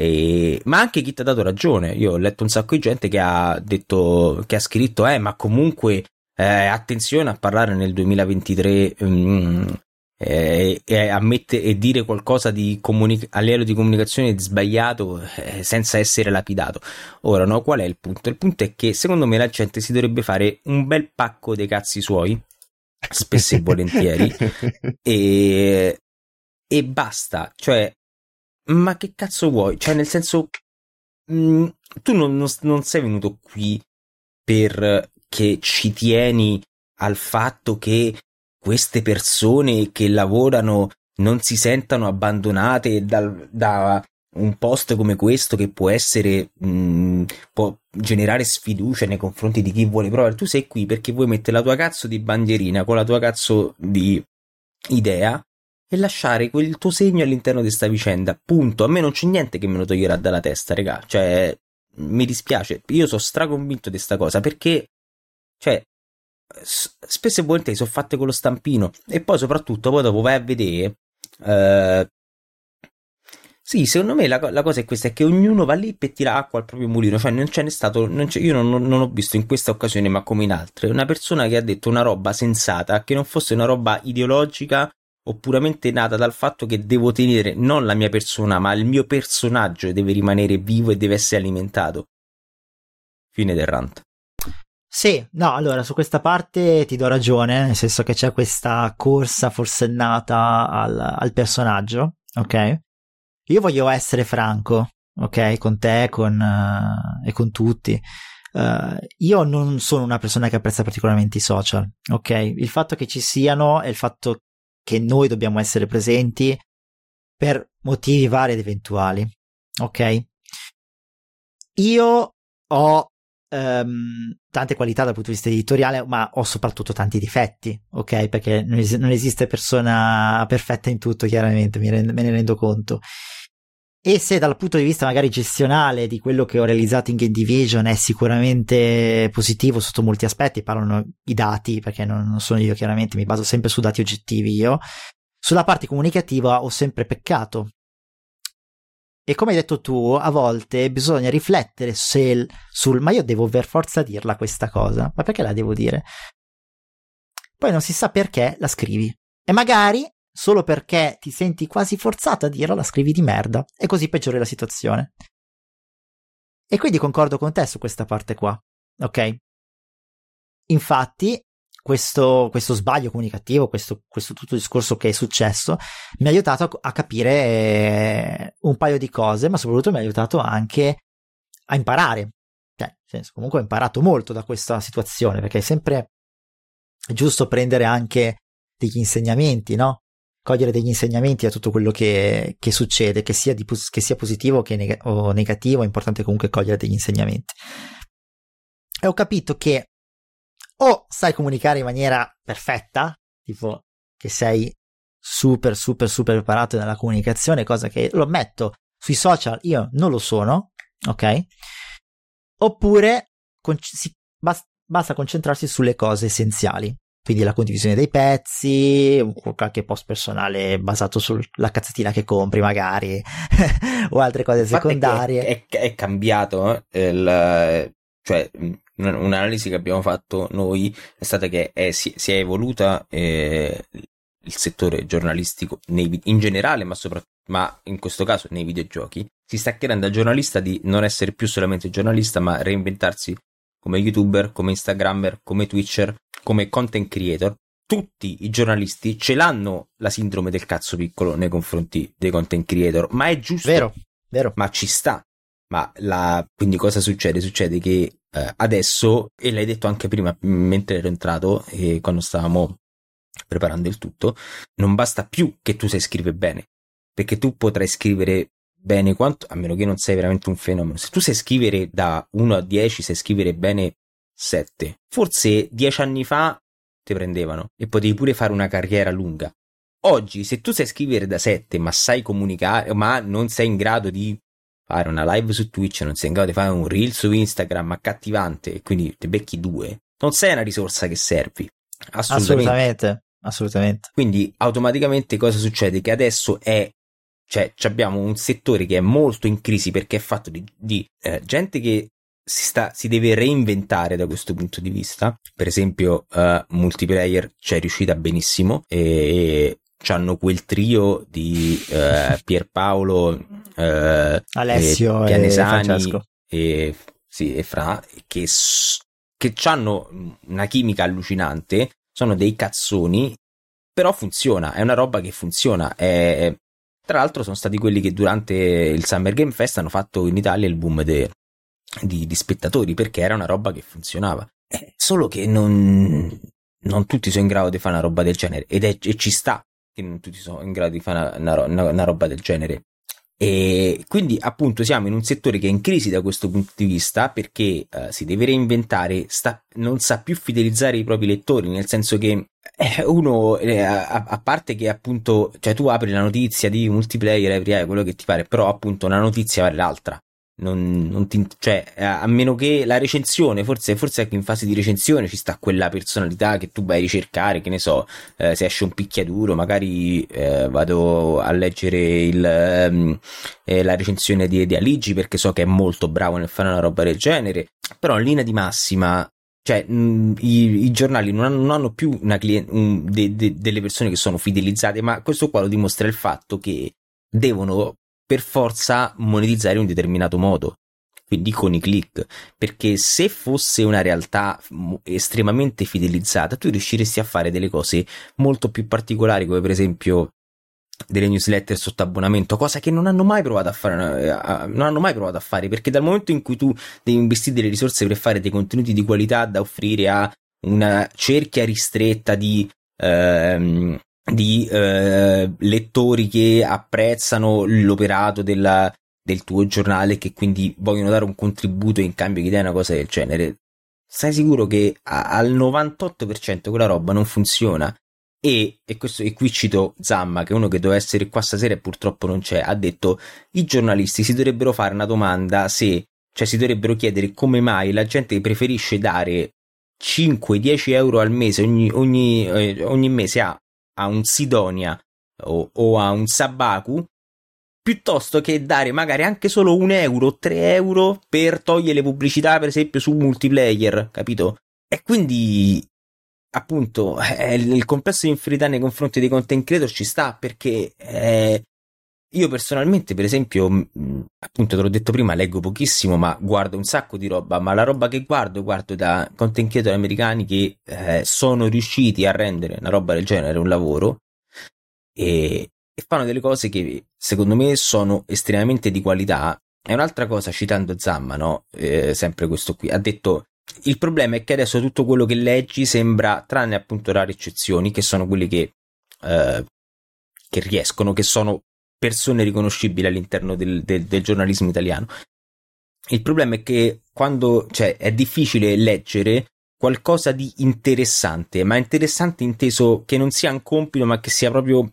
E... ma anche chi ti ha dato ragione. Io ho letto un sacco di gente che ha detto, che ha scritto, eh, ma comunque eh, attenzione a parlare nel 2023 mm, eh, e, ammette, e dire qualcosa di comunica- a livello di comunicazione sbagliato eh, senza essere lapidato. Ora, no, qual è il punto? Il punto è che secondo me la gente si dovrebbe fare un bel pacco dei cazzi suoi, spesso e volentieri, e, e basta. Cioè, ma che cazzo vuoi? Cioè, nel senso, mh, mm, tu non, non, non sei venuto qui per che ci tieni al fatto che queste persone che lavorano non si sentano abbandonate dal, da un post come questo che può essere mh, può generare sfiducia nei confronti di chi vuole provare tu sei qui perché vuoi mettere la tua cazzo di bandierina con la tua cazzo di idea e lasciare quel tuo segno all'interno di questa vicenda. Punto. A me non c'è niente che me lo toglierà dalla testa, regà. Cioè, mi dispiace. Io sono straconvinto di questa cosa perché, cioè, spesso e volentieri sono fatte con lo stampino. E poi, soprattutto, poi dopo vai a vedere. Eh, sì, secondo me la, la, cosa è questa: è che ognuno va lì per tirare acqua al proprio mulino. Cioè, non ce n'è stato. Non io non, non, ho visto in questa occasione, ma come in altre, una persona che ha detto una roba sensata, che non fosse una roba ideologica o puramente nata dal fatto che devo tenere non la mia persona, ma il mio personaggio deve rimanere vivo e deve essere alimentato. Fine del rant. Sì, no, allora su questa parte ti do ragione, nel senso che c'è questa corsa forsennata al, al personaggio, ok? Io voglio essere franco, ok? Con te con, uh, e con tutti. Uh, io non sono una persona che apprezza particolarmente i social, ok? Il fatto che ci siano e il fatto che noi dobbiamo essere presenti per motivi vari ed eventuali. Ok? Io ho um, tante qualità dal punto di vista editoriale, ma ho soprattutto tanti difetti, ok? Perché non, es- non esiste persona perfetta in tutto, chiaramente, me ne rendo conto. E se dal punto di vista magari gestionale di quello che ho realizzato in Game Division è sicuramente positivo sotto molti aspetti, parlano i dati, perché non, non sono io chiaramente, mi baso sempre su dati oggettivi io, sulla parte comunicativa ho sempre peccato. E come hai detto tu, a volte bisogna riflettere se, sul ma io devo per forza dirla questa cosa, ma perché la devo dire? Poi non si sa perché la scrivi. E magari solo perché ti senti quasi forzato a dirlo, la scrivi di merda e così peggiori la situazione. E quindi concordo con te su questa parte qua, ok? Infatti, questo, questo sbaglio comunicativo, questo, questo, tutto discorso che è successo, mi ha aiutato a, a capire eh, un paio di cose, ma soprattutto mi ha aiutato anche a imparare. Cioè, nel senso, comunque ho imparato molto da questa situazione, perché è sempre giusto prendere anche degli insegnamenti, no? Cogliere degli insegnamenti a tutto quello che, che succede, che sia, di, che sia positivo che neg- o negativo, è importante comunque cogliere degli insegnamenti. E ho capito che o sai comunicare in maniera perfetta, tipo che sei super super super preparato nella comunicazione, cosa che lo ammetto sui social io non lo sono, ok? Oppure con- si, basta, basta concentrarsi sulle cose essenziali, quindi la condivisione dei pezzi, qualche post personale basato sulla cazzatina che compri magari, o altre cose secondarie. È, è, è, cambiato, eh, il, cioè un'analisi che abbiamo fatto noi è stata che è, si, si, è evoluta eh, il settore giornalistico nei, in generale, ma, ma in questo caso nei videogiochi. Si sta chiedendo al giornalista di non essere più solamente giornalista, ma reinventarsi come youtuber, come instagrammer, come twitcher, come content creator, tutti i giornalisti ce l'hanno la sindrome del cazzo piccolo nei confronti dei content creator, ma è giusto. Vero, vero. Ma ci sta. Ma la... quindi cosa succede? Succede che eh, adesso, e l'hai detto anche prima mentre ero entrato e quando stavamo preparando il tutto, non basta più che tu sai scrivere bene, perché tu potrai scrivere bene quanto, a meno che non sei veramente un fenomeno. Se tu sai scrivere da 1 a 10, sai scrivere bene 7. Forse 10 anni fa ti prendevano e potevi pure fare una carriera lunga. Oggi, se tu sai scrivere da 7, ma sai comunicare, ma non sei in grado di fare una live su Twitch, non sei in grado di fare un reel su Instagram accattivante e quindi ti becchi due, non sei una risorsa che servi. Assolutamente. Assolutamente. Assolutamente. Quindi automaticamente cosa succede? Che adesso è cioè abbiamo un settore che è molto in crisi perché è fatto di, di eh, gente che si, sta, si, deve reinventare da questo punto di vista. Per esempio, uh, multiplayer c'è riuscita benissimo e, hanno quel trio di uh, Pierpaolo, uh, Alessio e Pianesani e, e, sì, e Fra che, che hanno una chimica allucinante. Sono dei cazzoni, però funziona. È una roba che funziona. È, tra l'altro, sono stati quelli che durante il Summer Game Fest hanno fatto in Italia il boom de, di, di, spettatori perché era una roba che funzionava. Eh, solo che non, non, tutti sono in grado di fare una roba del genere ed è, e ci sta che non tutti sono in grado di fare una, una, una roba del genere. E quindi appunto siamo in un settore che è in crisi da questo punto di vista perché uh, si deve reinventare, sta, non sa più fidelizzare i propri lettori, nel senso che eh, uno, eh, a, a, parte che appunto, cioè tu apri la notizia di multiplayer, apri eh, quello che ti pare, però appunto una notizia vale l'altra. Non, non ti, cioè, a meno che la recensione, forse, forse anche in fase di recensione ci sta quella personalità che tu vai a ricercare, che ne so, eh, se esce un picchiaduro, magari eh, vado a leggere il, ehm, eh, la recensione di, di Aligi perché so che è molto bravo nel fare una roba del genere, però in linea di massima cioè mh, i, i, giornali non hanno, non hanno più client- un, de, de, delle persone che sono fidelizzate, ma questo qua lo dimostra il fatto che devono per forza monetizzare in un determinato modo quindi con i click, perché se fosse una realtà estremamente fidelizzata, tu riusciresti a fare delle cose molto più particolari, come per esempio delle newsletter sotto abbonamento, cosa che non hanno mai provato a fare, eh, non hanno mai provato a fare, perché dal momento in cui tu devi investire delle risorse per fare dei contenuti di qualità da offrire a una cerchia ristretta di ehm, di eh, lettori che apprezzano l'operato della, del tuo giornale e che quindi vogliono dare un contributo in cambio che dai una cosa del genere, stai sicuro che a, al 98% quella roba non funziona. E, e, questo, e qui cito Zamma, che è uno che doveva essere qua stasera e purtroppo non c'è, ha detto i giornalisti si dovrebbero fare una domanda se, cioè si dovrebbero chiedere come mai la gente preferisce dare 5-10 euro al mese ogni, ogni, eh, ogni mese a a un Sidonia o, o a un Sabaku piuttosto che dare magari anche solo un euro, tre euro per togliere le pubblicità, per esempio, su multiplayer, capito? E quindi, appunto, eh, il complesso di inferiorità nei confronti dei content creator ci sta perché eh, io personalmente, per esempio, appunto, te l'ho detto prima, leggo pochissimo, ma guardo un sacco di roba, ma la roba che guardo, guardo da content creator americani che eh, sono riusciti a rendere una roba del genere un lavoro e, e fanno delle cose che secondo me sono estremamente di qualità. E un'altra cosa, citando Zamma, no? Eh, sempre questo qui, ha detto il problema è che adesso tutto quello che leggi sembra, tranne appunto rare eccezioni, che sono quelli che, eh, che riescono, che sono persone riconoscibili all'interno del, del, del giornalismo italiano. Il problema è che quando cioè, è difficile leggere qualcosa di interessante, ma interessante inteso che non sia un compito, ma che sia proprio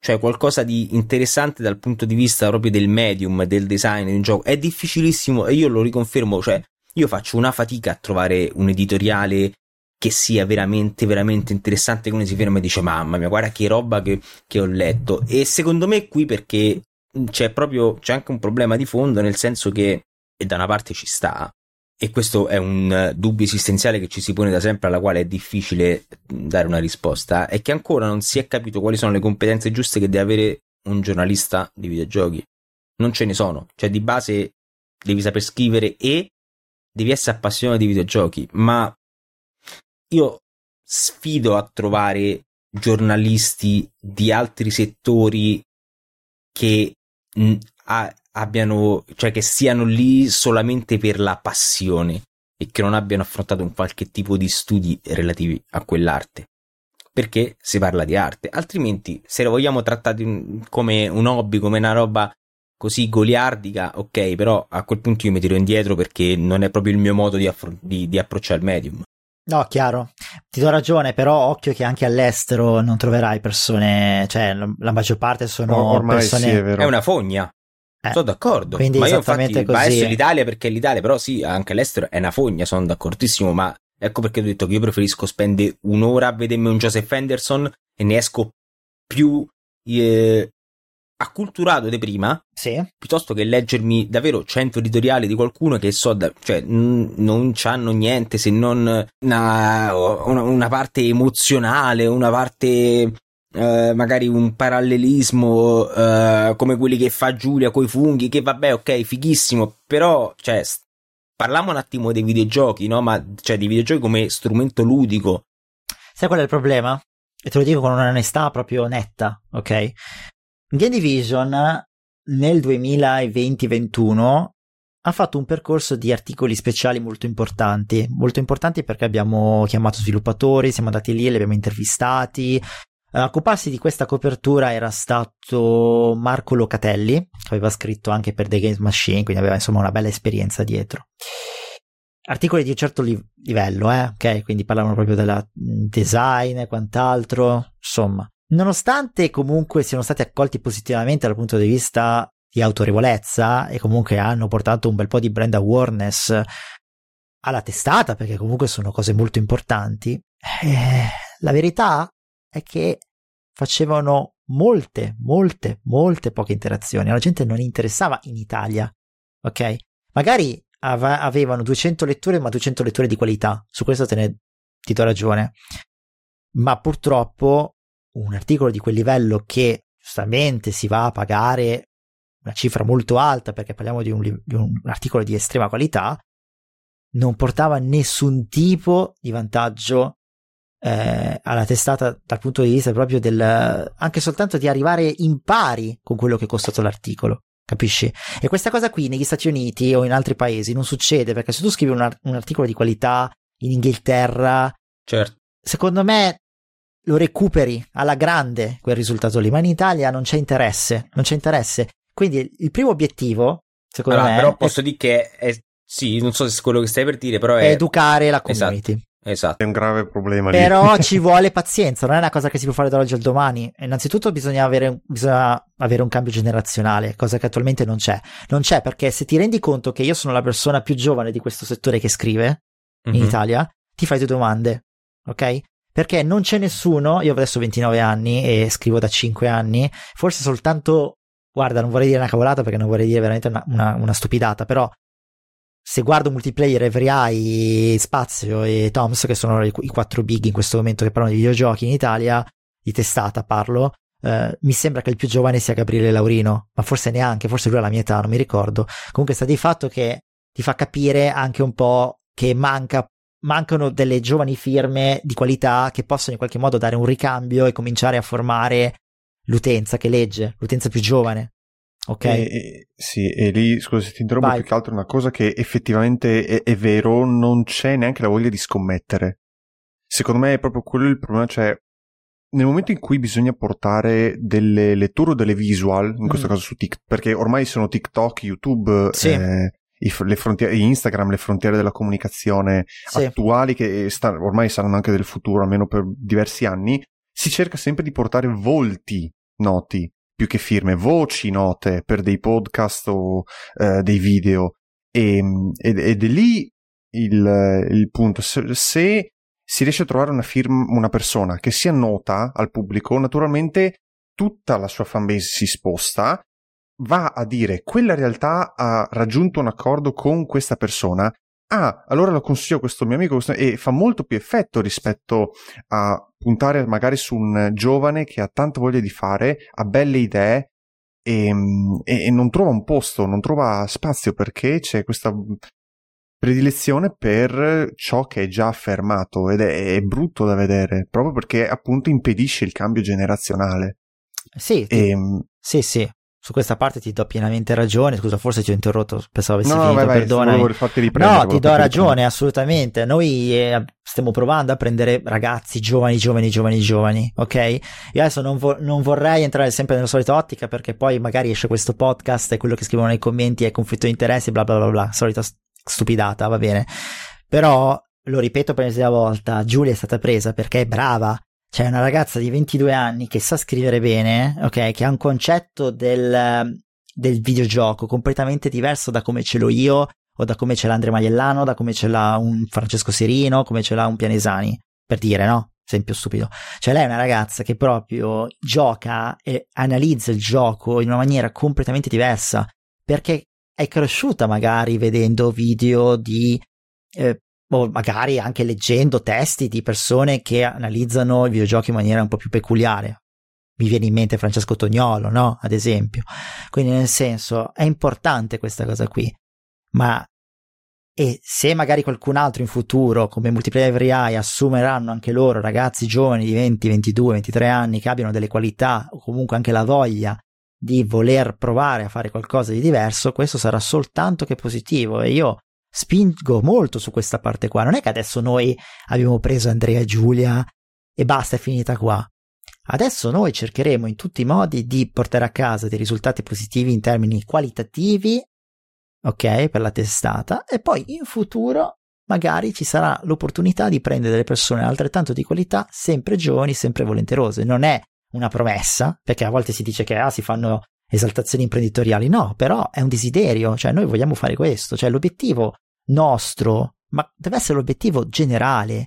cioè qualcosa di interessante dal punto di vista proprio del medium, del design di un gioco. È difficilissimo e io lo riconfermo, cioè io faccio una fatica a trovare un editoriale che sia veramente, veramente interessante, come si ferma e dice mamma mia, guarda che roba che, che ho letto. E secondo me qui perché c'è proprio, c'è anche un problema di fondo, nel senso che, e da una parte ci sta, e questo è un dubbio esistenziale che ci si pone da sempre, alla quale è difficile dare una risposta, è che ancora non si è capito quali sono le competenze giuste che deve avere un giornalista di videogiochi. Non ce ne sono, cioè di base devi saper scrivere e devi essere appassionato di videogiochi, ma io sfido a trovare giornalisti di altri settori che abbiano, cioè che siano lì solamente per la passione e che non abbiano affrontato un qualche tipo di studi relativi a quell'arte. Perché si parla di arte, altrimenti se lo vogliamo trattare come un hobby, come una roba così goliardica, ok, però a quel punto io mi tiro indietro perché non è proprio il mio modo di, affro- di, di approcciare il medium. No, chiaro, ti do ragione, però occhio che anche all'estero non troverai persone, cioè la maggior parte sono Ormai persone... sì, è vero. È una fogna. Eh, sono d'accordo. quindi ma io esattamente infatti così. adesso l'Italia perché l'Italia, però sì, anche all'estero è una fogna, sono d'accordissimo, ma ecco perché ho detto che io preferisco spendere un'ora a vedermi un Joseph Henderson e ne esco più eh, acculturato di prima, Sì, piuttosto che leggermi davvero 100 editoriali di qualcuno che so, da- cioè n- non c'hanno niente se non una, una- una parte emozionale, una parte eh, magari un parallelismo eh, come quelli che fa Giulia coi funghi, che vabbè, ok, fighissimo, però, cioè, s- parliamo un attimo dei videogiochi, no? Ma, cioè, dei videogiochi come strumento ludico. sai qual è il problema? E te lo dico con un'onestà proprio netta, ok? Game Division nel 2020-21 ha fatto un percorso di articoli speciali molto importanti, molto importanti perché abbiamo chiamato sviluppatori, siamo andati lì, li abbiamo intervistati. A occuparsi di questa copertura era stato Marco Locatelli, che aveva scritto anche per The Games Machine, quindi aveva insomma una bella esperienza dietro. Articoli di un certo li- livello, eh, ok? Quindi parlavano proprio del design e quant'altro, insomma. Nonostante comunque siano stati accolti positivamente dal punto di vista di autorevolezza e comunque hanno portato un bel po' di brand awareness alla testata, perché comunque sono cose molto importanti, eh, la verità è che facevano molte, molte, molte poche interazioni. La gente non interessava in Italia, ok? Magari ava- avevano 200 letture, ma 200 letture di qualità. Su questo te ne ti do ragione. Ma purtroppo un articolo di quel livello che giustamente si va a pagare una cifra molto alta perché parliamo di un, di un articolo di estrema qualità non portava nessun tipo di vantaggio eh, alla testata dal punto di vista proprio del anche soltanto di arrivare in pari con quello che è costato l'articolo capisci? E questa cosa qui negli Stati Uniti o in altri paesi non succede perché se tu scrivi un, ar- un articolo di qualità in Inghilterra Certo. secondo me lo recuperi alla grande quel risultato lì, ma in Italia non c'è interesse, non c'è interesse. Quindi il primo obiettivo, secondo Allora, me, però è, posso dire che è, sì, non so se è quello che stai per dire, però è, è educare la community. esatto. È un grave problema lì. Però ci vuole pazienza, non è una cosa che si può fare dall'oggi al domani. Innanzitutto bisogna avere, bisogna avere un cambio generazionale, cosa che attualmente non c'è. Non c'è perché se ti rendi conto che io sono la persona più giovane di questo settore che scrive in Mhm. Italia, ti fai due domande, ok? Perché non c'è nessuno, io ho adesso 29 anni e scrivo da 5 anni, forse soltanto, guarda, non vorrei dire una cavolata perché non vorrei dire veramente una, una- una stupidata, però se guardo multiplayer, Every Eye, Spazio e Toms, che sono i, i quattro big in questo momento che parlano di videogiochi in Italia, di testata parlo, eh, mi sembra che il più giovane sia Gabriele Laurino, ma forse neanche, forse lui ha la mia età, non mi ricordo. Comunque sta di fatto che ti fa capire anche un po' che manca, mancano delle giovani firme di qualità che possono in qualche modo dare un ricambio e cominciare a formare l'utenza che legge, l'utenza più giovane. Ok? E- e- sì, e lì, scusa se ti interrompo, Vai. più che altro una cosa che effettivamente è, è vero, non c'è neanche la voglia di scommettere. Secondo me è proprio quello il problema, cioè nel momento in cui bisogna portare delle letture o delle visual, in questo Mm. caso su TikTok, perché ormai sono TikTok, YouTube, Sì. eh, i le frontiere, Instagram, le frontiere della comunicazione Sì. attuali che sta- ormai saranno anche del futuro, almeno per diversi anni, si cerca sempre di portare volti noti più che firme, voci note per dei podcast o eh, dei video. E, ed, ed è lì il, il punto. Se, se si riesce a trovare una firma, una persona che sia nota al pubblico, naturalmente tutta la sua fanbase si sposta, va a dire quella realtà ha raggiunto un accordo con questa persona. Ah, allora lo consiglio a questo mio amico questo- e fa molto più effetto rispetto a puntare magari su un giovane che ha tanta voglia di fare, ha belle idee e, e- e non trova un posto, non trova spazio perché c'è questa predilezione per ciò che è già affermato ed è, è brutto da vedere proprio perché appunto impedisce il cambio generazionale. Sì, E, sì, sì. Su questa parte ti do pienamente ragione. Scusa, forse ti ho interrotto, pensavo avessi no, finito, vai, vai, perdonami. No, ti do ragione, assolutamente. Noi eh, stiamo provando a prendere ragazzi giovani, giovani, giovani, giovani, ok? Io adesso non, vo- non vorrei entrare sempre nella solita ottica perché poi magari esce questo podcast e quello che scrivono nei commenti è conflitto di interessi, bla bla bla bla, solita stupidata, va bene. Però, lo ripeto per la volta, Giulia è stata presa perché è brava, c'è una ragazza di 22 anni che sa scrivere bene, ok, che ha un concetto del, del videogioco completamente diverso da come ce l'ho io o da come ce l'ha Andrea Maiellano, da come ce l'ha un Francesco Serino, come ce l'ha un Pianesani, per dire, no? Esempio stupido. Cioè lei è una ragazza che proprio gioca e analizza il gioco in una maniera completamente diversa, perché è cresciuta magari vedendo video di eh, o magari anche leggendo testi di persone che analizzano i videogiochi in maniera un po' più peculiare. Mi viene in mente Francesco Tognolo, no? Ad esempio. Quindi, nel senso, è importante questa cosa qui. Ma e se magari qualcun altro in futuro, come Multiplayer AI, assumeranno anche loro ragazzi giovani di 20, 22, 23 anni che abbiano delle qualità o comunque anche la voglia di voler provare a fare qualcosa di diverso, questo sarà soltanto che positivo. E io spingo molto su questa parte qua. Non è che adesso noi abbiamo preso Andrea e Giulia e basta, è finita qua. Adesso noi cercheremo in tutti i modi di portare a casa dei risultati positivi in termini qualitativi, ok, per la testata, e poi in futuro magari ci sarà l'opportunità di prendere delle persone altrettanto di qualità, sempre giovani, sempre volenterose. Non è una promessa, perché a volte si dice che ah, si fanno esaltazioni imprenditoriali, no, però è un desiderio, cioè noi vogliamo fare questo, cioè l'obiettivo nostro, ma deve essere l'obiettivo generale.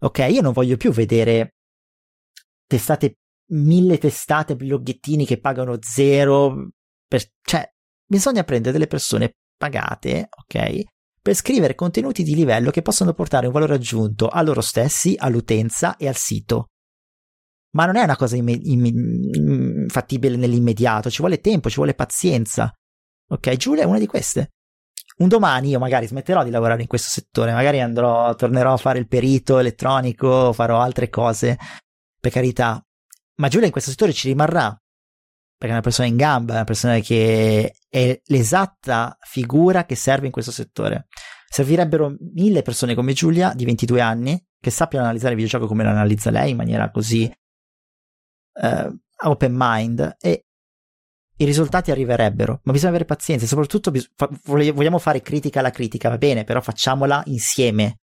Ok, io non voglio più vedere testate, mille testate, bloggettini che pagano zero, per, cioè bisogna prendere delle persone pagate, ok, per scrivere contenuti di livello che possono portare un valore aggiunto a loro stessi, all'utenza e al sito ma non è una cosa imme- imme- fattibile nell'immediato, ci vuole tempo, ci vuole pazienza. Ok, Giulia è una di queste. Un domani io magari smetterò di lavorare in questo settore, magari andrò, tornerò a fare il perito elettronico, farò altre cose, per carità. Ma Giulia in questo settore ci rimarrà, perché è una persona in gamba, è una persona che è l'esatta figura che serve in questo settore. Servirebbero mille persone come Giulia, di 22 anni, che sappiano analizzare il videogioco come lo analizza lei, in maniera così uh, open mind e i risultati arriverebbero, ma bisogna avere pazienza e soprattutto bis- fa- vogliamo fare critica alla critica, va bene, però facciamola insieme.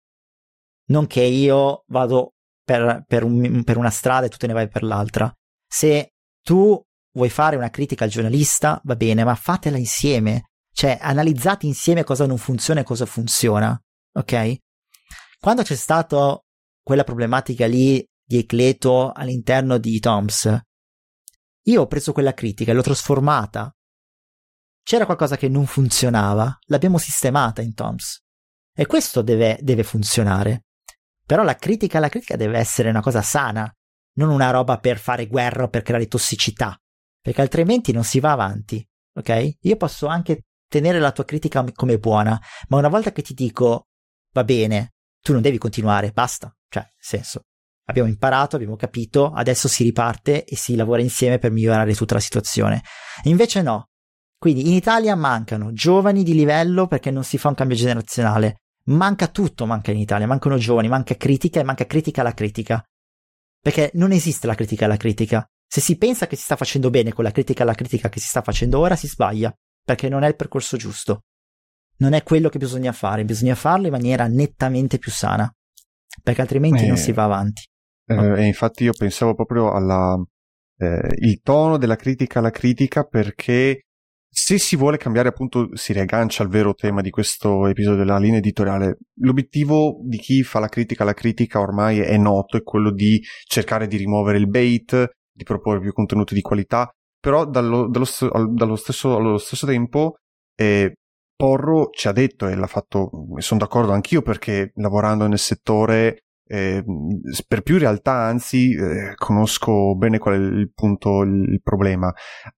Non che io vado per, per, un, per una strada e tu te ne vai per l'altra. Se tu vuoi fare una critica al giornalista, va bene, ma fatela insieme. Cioè, analizzate insieme cosa non funziona e cosa funziona. Ok? Quando c'è stata quella problematica lì di Ecleto all'interno di Toms. Io ho preso quella critica e l'ho trasformata. C'era qualcosa che non funzionava, l'abbiamo sistemata in Toms. E questo deve, deve funzionare. Però la critica alla critica deve essere una cosa sana, non una roba per fare guerra o per creare tossicità, perché altrimenti non si va avanti, ok? Io posso anche tenere la tua critica come buona, ma una volta che ti dico va bene, tu non devi continuare, basta, cioè, senso, abbiamo imparato, abbiamo capito, adesso si riparte e si lavora insieme per migliorare tutta la situazione. Invece no. Quindi in Italia mancano giovani di livello perché non si fa un cambio generazionale. Manca tutto, manca in Italia, mancano giovani, manca critica e manca critica alla critica. Perché non esiste la critica alla critica. Se si pensa che si sta facendo bene con la critica alla critica che si sta facendo ora, si sbaglia, perché non è il percorso giusto. Non è quello che bisogna fare, bisogna farlo in maniera nettamente più sana, perché altrimenti eh, non si va avanti. Eh, e infatti io pensavo proprio alla eh, il tono della critica alla critica perché se si vuole cambiare appunto si riaggancia al vero tema di questo episodio della linea editoriale. L'obiettivo di chi fa la critica alla critica ormai è noto è quello di cercare di rimuovere il bait di proporre più contenuti di qualità però dallo, dallo, dallo stesso, allo stesso tempo eh, Porro ci ha detto e l'ha fatto e sono d'accordo anch'io perché lavorando nel settore eh, per più realtà anzi eh, conosco bene qual è il punto, il problema.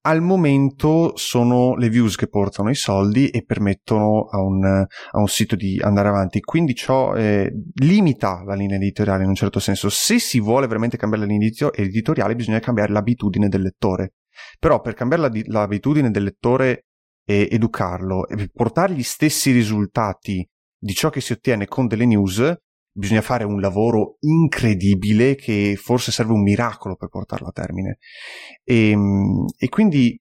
Al momento sono le views che portano i soldi e permettono a un, a un sito di andare avanti, quindi ciò eh, limita la linea editoriale in un certo senso. Se si vuole veramente cambiare la linea editoriale bisogna cambiare l'abitudine del lettore. Però per cambiare la, l'abitudine del lettore e educarlo e portare gli stessi risultati di ciò che si ottiene con delle news, bisogna fare un lavoro incredibile che forse serve un miracolo per portarlo a termine. E, ehm, e quindi...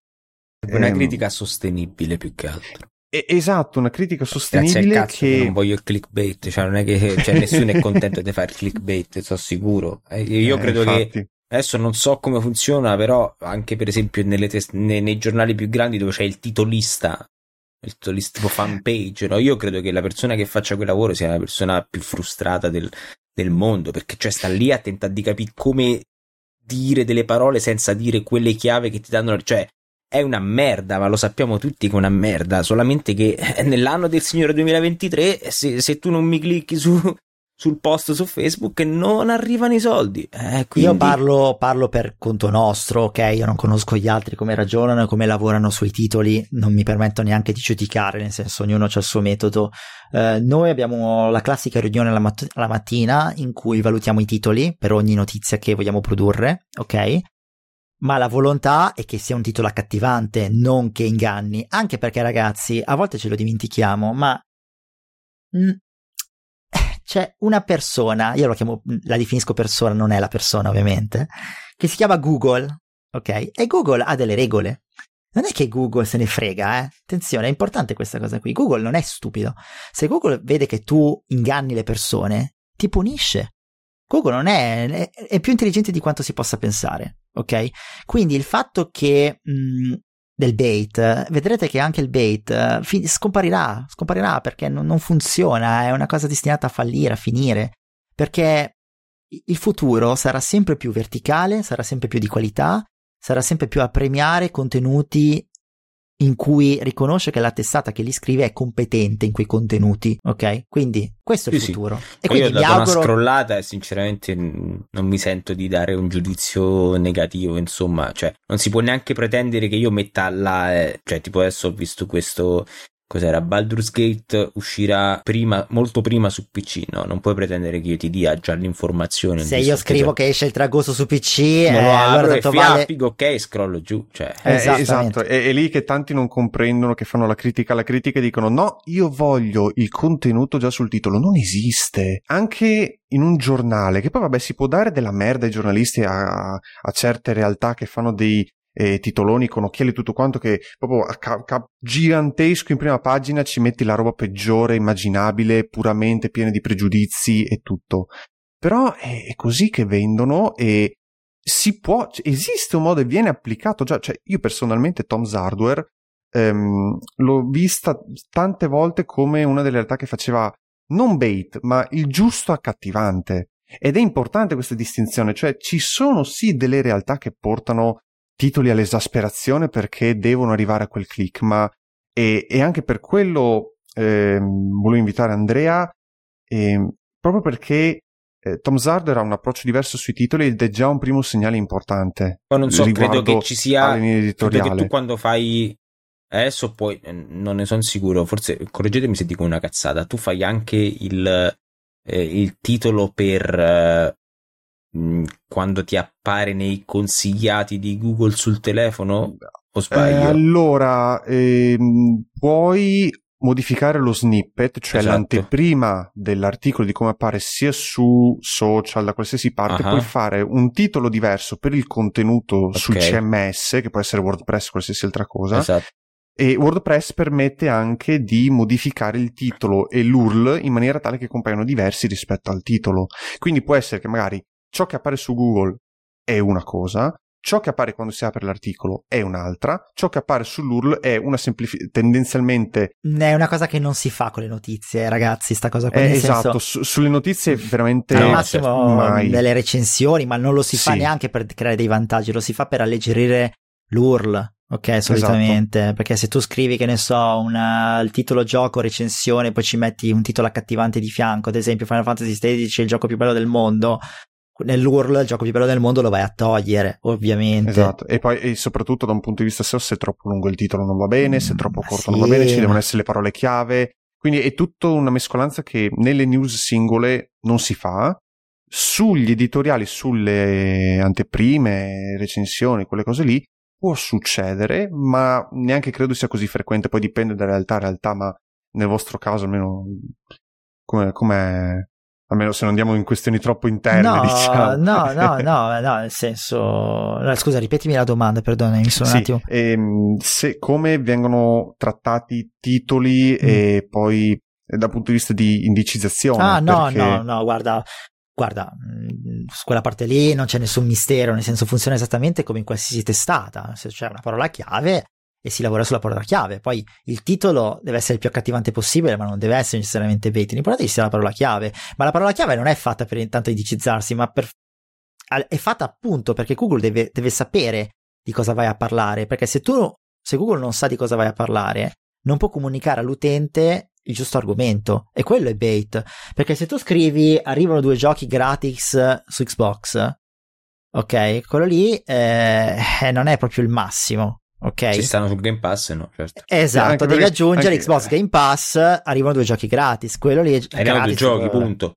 Una ehm, critica sostenibile più che altro. Esatto, una critica sostenibile cazzo, che... non voglio il clickbait, cioè non è che cioè, nessuno è contento di fare il clickbait, sono sicuro. Eh, io eh, credo infatti. che adesso non so come funziona, però anche per esempio te- nei, nei, giornali più grandi dove c'è il titolista, il titolista tipo fanpage, no? io credo che la persona che faccia quel lavoro sia la persona più frustrata del, del mondo, perché cioè sta lì a tentare di capire come dire delle parole senza dire quelle chiave che ti danno, cioè è una merda, ma lo sappiamo tutti che è una merda. Solamente che nell'anno del Signore 2023, se, se tu non mi clicchi su, sul post su Facebook, non arrivano i soldi. Eh, quindi... Io parlo, parlo, per conto nostro, ok? Io non conosco gli altri come ragionano e come lavorano sui titoli, non mi permetto neanche di giudicare, nel senso ognuno ha il suo metodo. Eh, noi abbiamo la classica riunione la, mat- la mattina in cui valutiamo i titoli per ogni notizia che vogliamo produrre, ok? ma la volontà è che sia un titolo accattivante, non che inganni, anche perché ragazzi, a volte ce lo dimentichiamo, ma mm, c'è una persona, io lo chiamo, la definisco persona, non è la persona ovviamente, che si chiama Google, ok? E Google ha delle regole. Non è che Google se ne frega, eh? Attenzione, è importante questa cosa qui. Google non è stupido. Se Google vede che tu inganni le persone, ti punisce. Google non è, è, più intelligente di quanto si possa pensare ok? Quindi il fatto che mh, del bait, vedrete che anche il bait uh, fi- scomparirà, scomparirà perché non, non funziona, è una cosa destinata a fallire, a finire, perché il futuro sarà sempre più verticale, sarà sempre più di qualità, sarà sempre più a premiare contenuti in cui riconosce che la testata che li scrive è competente in quei contenuti, ok? Quindi questo è il sì, futuro. Sì. E quindi io ho dato auguro... una scrollata e sinceramente non mi sento di dare un giudizio negativo, insomma, cioè non si può neanche pretendere che io metta là, eh, cioè tipo adesso ho visto questo cos'era Baldur's Gate uscirà prima, molto prima su PC, no? Non puoi pretendere che io ti dia già l'informazione. Se io scrivo che, esce il tragosto su PC, non eh, lo apro e vale... figo, ok, scrollo giù, cioè. Eh, esatto, è, è, lì che tanti non comprendono, che fanno la critica alla critica e dicono no, io voglio il contenuto già sul titolo, non esiste. Anche in un giornale, che poi vabbè si può dare della merda ai giornalisti a, a certe realtà che fanno dei eh, titoloni con occhiali e tutto quanto che proprio a ca- ca- gigantesco in prima pagina ci metti la roba peggiore immaginabile, puramente piena di pregiudizi e tutto. Però è, è così che vendono e si può, cioè, esiste un modo e viene applicato già, cioè io personalmente Tom's Hardware ehm, l'ho vista tante volte come una delle realtà che faceva non bait, ma il giusto accattivante. Ed è importante questa distinzione, cioè ci sono sì delle realtà che portano titoli all'esasperazione perché devono arrivare a quel click, ma e, e anche per quello eh, volevo invitare Andrea, eh, proprio perché eh, Tom Zard ha un approccio diverso sui titoli ed è già un primo segnale importante. Ma non so, credo che ci sia. Credo che tu quando fai. Adesso poi eh, non ne sono sicuro, forse correggetemi se dico una cazzata. Tu fai anche il, eh, il titolo per eh, Mm, quando ti appare nei consigliati di Google sul telefono? O sbaglio? Eh, allora, ehm, puoi modificare lo snippet, cioè esatto. l'anteprima dell'articolo di come appare sia su social da qualsiasi parte, uh-huh. puoi fare un titolo diverso per il contenuto okay. sul CMS, che può essere WordPress o qualsiasi altra cosa. Esatto. E WordPress permette anche di modificare il titolo e l'URL in maniera tale che compaiono diversi rispetto al titolo. Quindi può essere che magari ciò che appare su Google è una cosa, ciò che appare quando si apre l'articolo è un'altra, ciò che appare sull'URL è una semplificazione tendenzialmente è una cosa che non si fa con le notizie, ragazzi, sta cosa qua. Eh, esatto, senso... su- sulle notizie veramente al massimo mai. delle recensioni, ma non lo si sì. fa neanche per creare dei vantaggi, lo si fa per alleggerire l'URL. Ok, esatto. solitamente, esatto. perché se tu scrivi, che ne so, una, il titolo gioco, recensione, poi ci metti un titolo accattivante di fianco, ad esempio Final Fantasy XVI è il gioco più bello del mondo, nell'URL il gioco più bello del mondo lo vai a togliere, ovviamente. Esatto, e poi e soprattutto da un punto di vista SEO se è troppo lungo il titolo non va bene, se è troppo corto sì. non va bene, ci devono essere le parole chiave. Quindi è tutta una mescolanza che nelle news singole non si fa. Sugli editoriali, sulle anteprime, recensioni, quelle cose lì, può succedere, ma neanche credo sia così frequente, poi dipende da realtà a realtà, ma nel vostro caso almeno come, come almeno se non andiamo in questioni troppo interne, no, diciamo. No, no, no, no, nel senso... Scusa, ripetimi la domanda, perdona, mi sono sì, un attimo... Ehm, se, come vengono trattati titoli mm. e poi dal punto di vista di indicizzazione? Ah, no, perché... no, no, guarda, guarda, mm, su quella parte lì non c'è nessun mistero, nel senso funziona esattamente come in qualsiasi testata, se c'è una parola chiave e si lavora sulla parola chiave. Poi il titolo deve essere il più accattivante possibile, ma non deve essere necessariamente bait. L'importante è che sia la parola chiave. Ma la parola chiave non è fatta per intanto indicizzarsi, ma per... è fatta appunto perché Google deve, deve sapere di cosa vai a parlare. Perché se tu, se Google non sa di cosa vai a parlare, non può comunicare all'utente il giusto argomento. E quello è bait. Perché se tu scrivi arrivano due giochi gratis su Xbox, ok, quello lì eh, non è proprio il massimo. Ok. Ci stanno sul Game Pass, no? Certo. Esatto, devi aggiungere anche... Xbox Game Pass, arrivano due giochi gratis. Quello lì è Arrivano due giochi, quello... punto.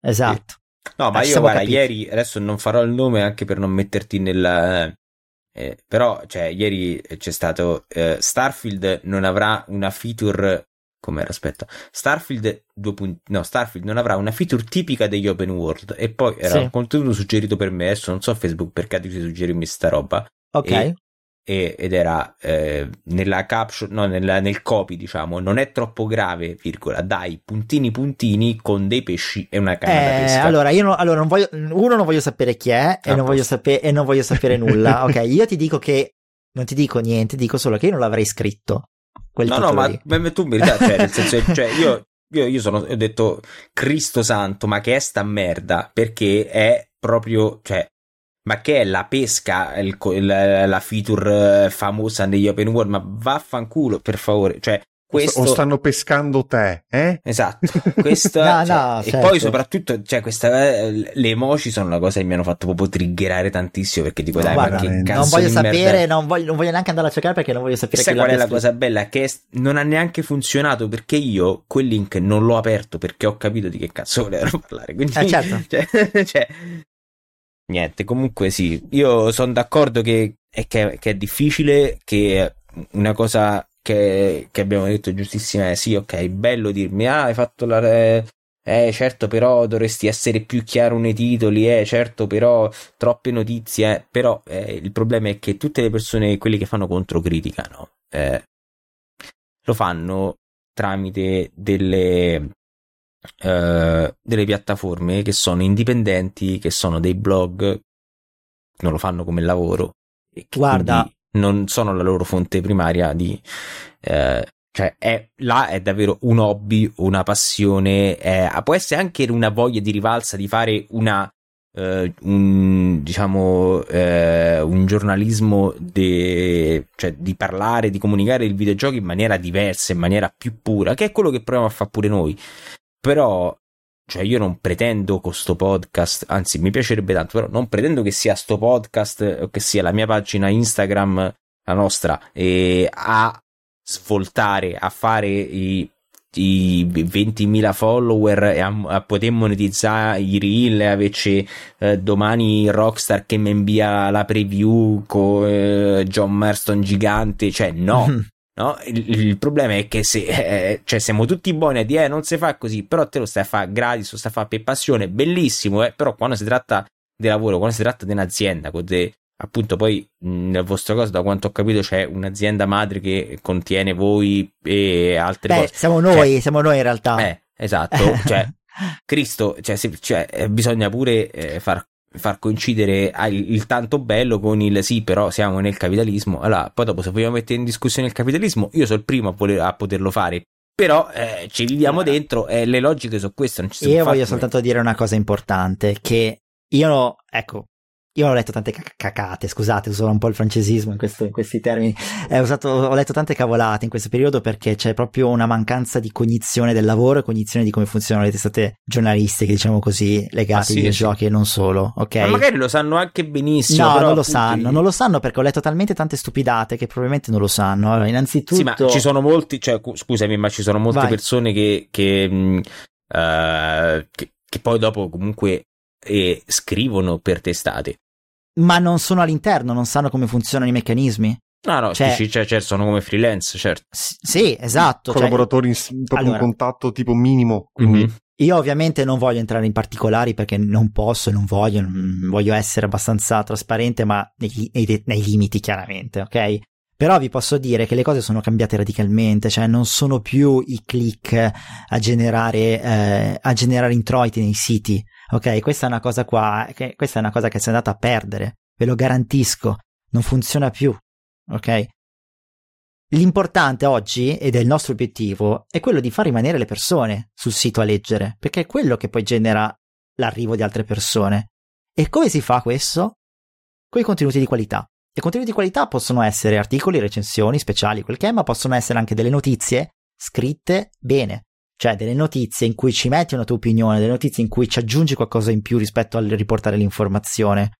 Esatto. No, ma io guarda, capiti. ieri adesso non farò il nome anche per non metterti nel. Eh, però, cioè, ieri c'è stato eh, Starfield non avrà una feature. Com'era? Aspetta, Starfield 2. No, Starfield non avrà una feature tipica degli open world. E poi era sì. un contenuto suggerito per me. Adesso non so Facebook perché ti suggerirmi sta roba. Ok. E ed era eh, nella caption, no, nella, nel copy, diciamo, non è troppo grave, virgola, dai, puntini puntini con dei pesci e una canna eh, da pesca. Allora, io no, allora non voglio, uno non voglio sapere chi è e, non voglio, sape- e non voglio sapere nulla. ok, io ti dico che non ti dico niente, dico solo che io non l'avrei scritto. Quel no, no, ma, ma, tu in verità, cioè, nel senso, cioè, io, io, io sono, ho detto, Cristo santo, ma che è sta merda? Perché è proprio, cioè, ma che è la pesca, il, il, la feature famosa negli open world, ma vaffanculo, per favore, cioè questo... O stanno pescando te, eh? Esatto, questo, no, cioè, no, e certo. poi soprattutto, cioè, questa, eh, le emoji sono una cosa che mi hanno fatto proprio triggerare tantissimo perché dico, dai, Guarda, ma che cazzo Non voglio sapere, non voglio, non voglio, neanche andare a cercare perché non voglio sapere Sai qual è la cosa bella? Che non ha neanche funzionato perché io quel link non l'ho aperto perché ho capito di che cazzo volevano parlare. Quindi, eh, certo. cioè, cioè Niente, comunque sì, io sono d'accordo che è, che, che è difficile, che una cosa che, che, abbiamo detto giustissima è sì, ok, bello dirmi, ah, hai fatto la... Eh, certo, però dovresti essere più chiaro nei titoli, eh, certo, però troppe notizie, eh, però eh, il problema è che tutte le persone, quelli che fanno controcritica, no? Eh, lo fanno tramite delle eh, delle piattaforme che sono indipendenti, che sono dei blog, non lo fanno come lavoro e che Guarda, non sono la loro fonte primaria di... Eh, cioè, è, là è davvero un hobby, una passione, è, può essere anche una voglia di rivalsa di fare una Uh, un, diciamo, uh, un giornalismo de, cioè, di parlare, di comunicare il videogioco in maniera diversa, in maniera più pura, che è quello che proviamo a fare pure noi. Però, cioè, io non pretendo con sto podcast, anzi, mi piacerebbe tanto, però non pretendo che sia sto podcast o che sia la mia pagina Instagram, la nostra, e a svoltare, a fare i i 20.000 follower e a, a, poter monetizzare i reel averci eh, domani Rockstar che mi invia la preview con eh, John Marston gigante cioè no No? Il, il, problema è che se eh, cioè siamo tutti buoni a dire eh, non si fa così, però te lo stai a fare gratis, lo stai a fare per passione, bellissimo, eh? però quando si tratta di lavoro, quando si tratta di un'azienda, de, appunto poi nel vostro caso da quanto ho capito c'è un'azienda madre che contiene voi e altre Beh, cose. Siamo noi, cioè, siamo noi in realtà. Eh, esatto, cioè Cristo, cioè, se, cioè, eh, bisogna pure eh, far far coincidere il, il, tanto bello con il sì, però siamo nel capitalismo. Allora, poi dopo, se vogliamo mettere in discussione il capitalismo, io sono il primo a, voler, a poterlo fare. Però eh, ci viviamo dentro e le logiche sono queste. Non ci io voglio soltanto dire una cosa importante: che io, ecco, io ho letto tante cacate, scusate, uso un po' il francesismo in, questo, in questi termini. Eh, usato, ho letto tante cavolate in questo periodo perché c'è proprio una mancanza di cognizione del lavoro e cognizione di come funzionano le testate giornalistiche, diciamo così, legate ah, sì, ai videogiochi sì. e non solo, ok? Ma magari lo sanno anche benissimo. No, non lo sanno, non lo sanno perché ho letto talmente tante stupidate che probabilmente non lo sanno. Allora, innanzitutto... Sì, ma ci sono molti, cioè, scusami, ma ci sono molte Vai. persone che, che, uh, che, che poi dopo comunque eh, scrivono per testate ma non sono all'interno, non sanno come funzionano i meccanismi. No, no, cioè, dici, cioè, cioè, sono come freelance, certo. S- sì, esatto. Cioè Collaboratori cioè, in, proprio allora, in contatto tipo minimo. Quindi... Mm-hmm. Io ovviamente non voglio entrare in particolari perché non posso, non voglio, non voglio essere abbastanza trasparente, ma nei, nei, nei, limiti chiaramente, ok? Però vi posso dire che le cose sono cambiate radicalmente, cioè non sono più i click a generare, eh, a generare introiti nei siti, ok? Questa è una cosa qua, che, questa è una cosa che si è andata a perdere, ve lo garantisco, non funziona più, ok? L'importante oggi, ed è il nostro obiettivo, è quello di far rimanere le persone sul sito a leggere, perché è quello che poi genera l'arrivo di altre persone. E come si fa questo? Con i contenuti di qualità. I contenuti di qualità possono essere articoli, recensioni, speciali, quel che è, ma possono essere anche delle notizie scritte bene. Cioè delle notizie in cui ci metti una tua opinione, delle notizie in cui ci aggiungi qualcosa in più rispetto al riportare l'informazione.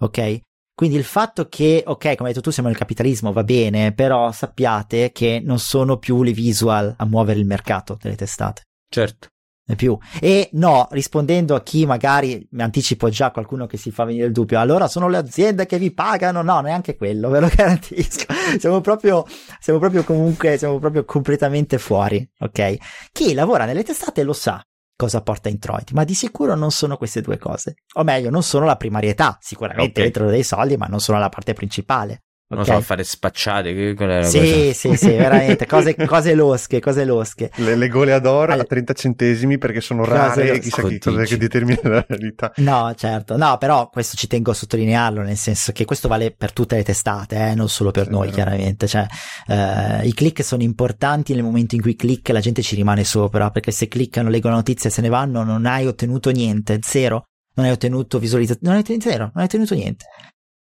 Ok? Quindi il fatto che, ok, come hai detto tu, siamo nel capitalismo, va bene, però sappiate che non sono più le visual a muovere il mercato delle testate. Certo. Più. E no, rispondendo a chi magari mi anticipo già qualcuno che si fa venire il dubbio, allora sono le aziende che vi pagano? No, neanche quello, ve lo garantisco. Siamo proprio, siamo proprio comunque, siamo proprio completamente fuori, ok? Chi lavora nelle testate lo sa cosa porta introiti, ma di sicuro non sono queste due cose. O meglio, non sono la primarietà, sicuramente okay. entrano dei soldi, ma non sono la parte principale. Non okay. so, fare spacciate. Che, che sì, cosa? sì, sì, veramente. Cose, cose losche, cose losche. Le, le goleador allora, a 30 centesimi perché sono rare e chissà che cosa che determina la realtà. No, certo. No, però questo ci tengo a sottolinearlo, nel senso che questo vale per tutte le testate, eh, non solo per sì, noi, chiaramente. Cioè, eh, i click sono importanti nel momento in cui click la gente ci rimane sopra, perché se cliccano, leggono notizie e se ne vanno, non hai ottenuto niente, zero. Non hai ottenuto visualizzazione, non hai ottenuto zero, non hai ottenuto niente.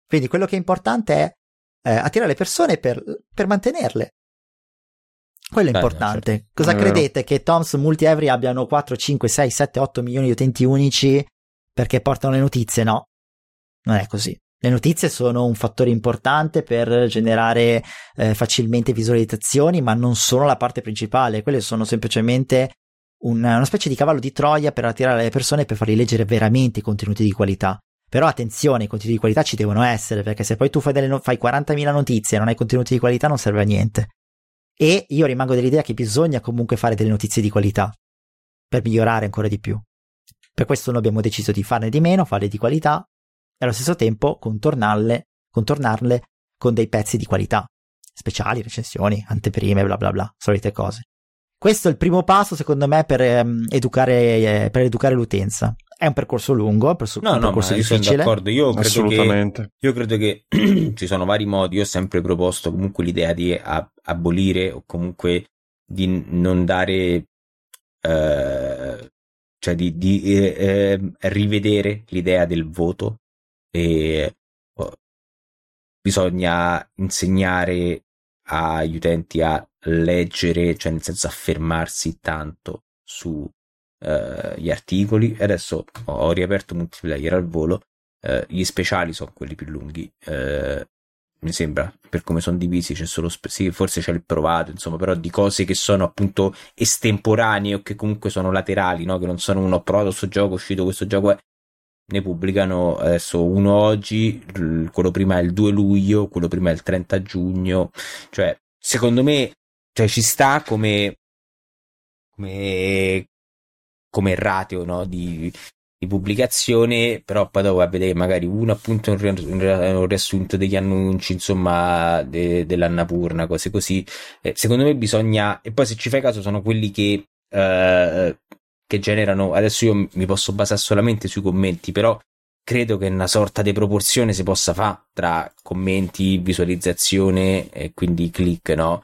Quindi quello che è importante è eh, attirare le persone per, per mantenerle. Quello è Beh, importante. Certo. Cosa è credete? Vero. Che Toms Multi Every abbiano 4, 5, 6, 7, 8 milioni di utenti unici perché portano le notizie? No, non è così. Le notizie sono un fattore importante per generare eh, facilmente visualizzazioni, ma non sono la parte principale. Quelle sono semplicemente una, una specie di cavallo di Troia per attirare le persone e per farli leggere veramente i contenuti di qualità. Però attenzione, i contenuti di qualità ci devono essere, perché se poi tu fai, delle, fai 40.000 notizie e non hai contenuti di qualità non serve a niente. E io rimango dell'idea che bisogna comunque fare delle notizie di qualità, per migliorare ancora di più. Per questo noi abbiamo deciso di farne di meno, farle di qualità, e allo stesso tempo contornarle, contornarle con dei pezzi di qualità, speciali, recensioni, anteprime, bla bla bla, solite cose. Questo è il primo passo, secondo me, per, ehm, educare, eh, per educare l'utenza. È un percorso lungo, un percorso, no, un percorso no, difficile. Sono d'accordo. Io credo Assolutamente. Che, io credo che ci sono vari modi. Io ho sempre proposto comunque l'idea di ab- abolire o comunque di non dare, eh, cioè di, di eh, ehm, rivedere l'idea del voto. E oh, bisogna insegnare agli utenti a leggere, cioè nel senso a fermarsi tanto su uh, gli articoli. E adesso ho riaperto multiplayer al volo. Uh, gli speciali sono quelli più lunghi. Uh, mi sembra per come sono divisi c'è solo spe- sì, forse c'è il provato insomma però di cose che sono appunto estemporanee o che comunque sono laterali no? che non sono uno ho provato questo gioco è uscito questo gioco è ne pubblicano adesso uno oggi quello prima è il 2 luglio quello prima è il 30 giugno cioè secondo me cioè ci sta come come come ratio no, di, di, pubblicazione, però poi dopo a vedere magari uno appunto un, un riassunto degli annunci, insomma, de, dell'Annapurna, cose così. Eh, secondo me bisogna, e poi se ci fai caso sono quelli che, eh, che generano, adesso io mi posso basare solamente sui commenti, però credo che una sorta di proporzione si possa fare tra commenti, visualizzazione e quindi click, no?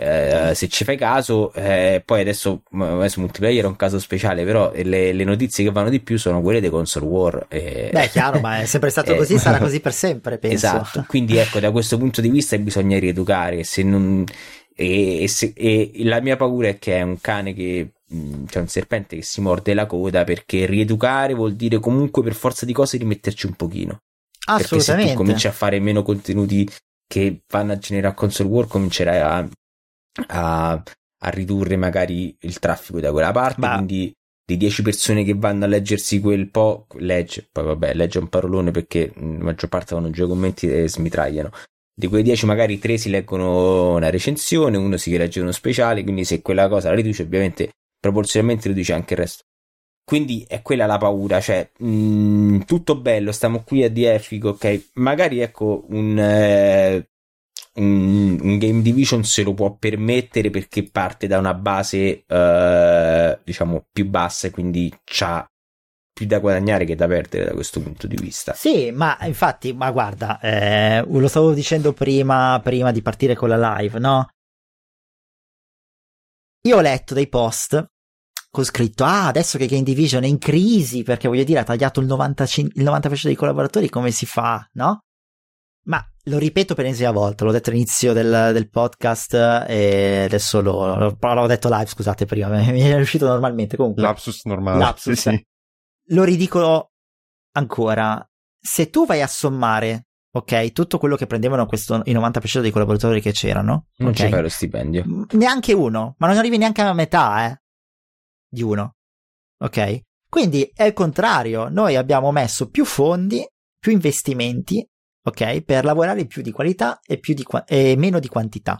Eh, se ci fai caso, eh, poi adesso, adesso multiplayer è un caso speciale, però le, le, notizie che vanno di più sono quelle dei console war. Eh, Beh, chiaro, ma è sempre stato così, eh, sarà così per sempre, penso. Esatto, quindi ecco, da questo punto di vista bisogna rieducare. Se non, e, e, se, e la mia paura è che è un cane che c'è cioè un serpente che si morde la coda perché rieducare vuol dire comunque per forza di cose rimetterci un pochino. Assolutamente. Perché se tu cominci a fare meno contenuti che vanno a generare console war, comincerai a a, a ridurre magari il traffico da quella parte, bah. quindi di 10 persone che vanno a leggersi quel po', legge, poi vabbè, legge un parolone perché la maggior parte vanno giù ai commenti e smitragliano. Di quei 10 magari 3 si leggono una recensione, uno si legge uno speciale, quindi se quella cosa la riduce ovviamente proporzionalmente riduce anche il resto. Quindi è quella la paura, cioè mh, tutto bello, stiamo qui a DF, ok, magari ecco un, eh, un, un, Game Division se lo può permettere perché parte da una base eh, diciamo più bassa e quindi c'ha più da guadagnare che da perdere da questo punto di vista. Sì, ma infatti, ma guarda, eh, lo stavo dicendo prima, prima di partire con la live, no? Io ho letto dei post con scritto ah adesso che Game Division è in crisi perché voglio dire ha tagliato il, 95, il 90% dei collaboratori come si fa no? Lo ripeto per l'ennesima volta l'ho detto all'inizio del, del podcast e adesso lo, l'ho detto live scusate prima mi è uscito normalmente comunque lapsus normale lapsus sì, sì. lo ridico ancora se tu vai a sommare ok? Tutto quello che prendevano questo, i 90% dei collaboratori che c'erano. Non okay? ci fai lo stipendio. Neanche uno, ma non arrivi neanche alla metà, eh di uno. Ok? Quindi è il contrario, noi abbiamo messo più fondi, più investimenti, ok? Per lavorare più di qualità e, di qua- e meno di quantità.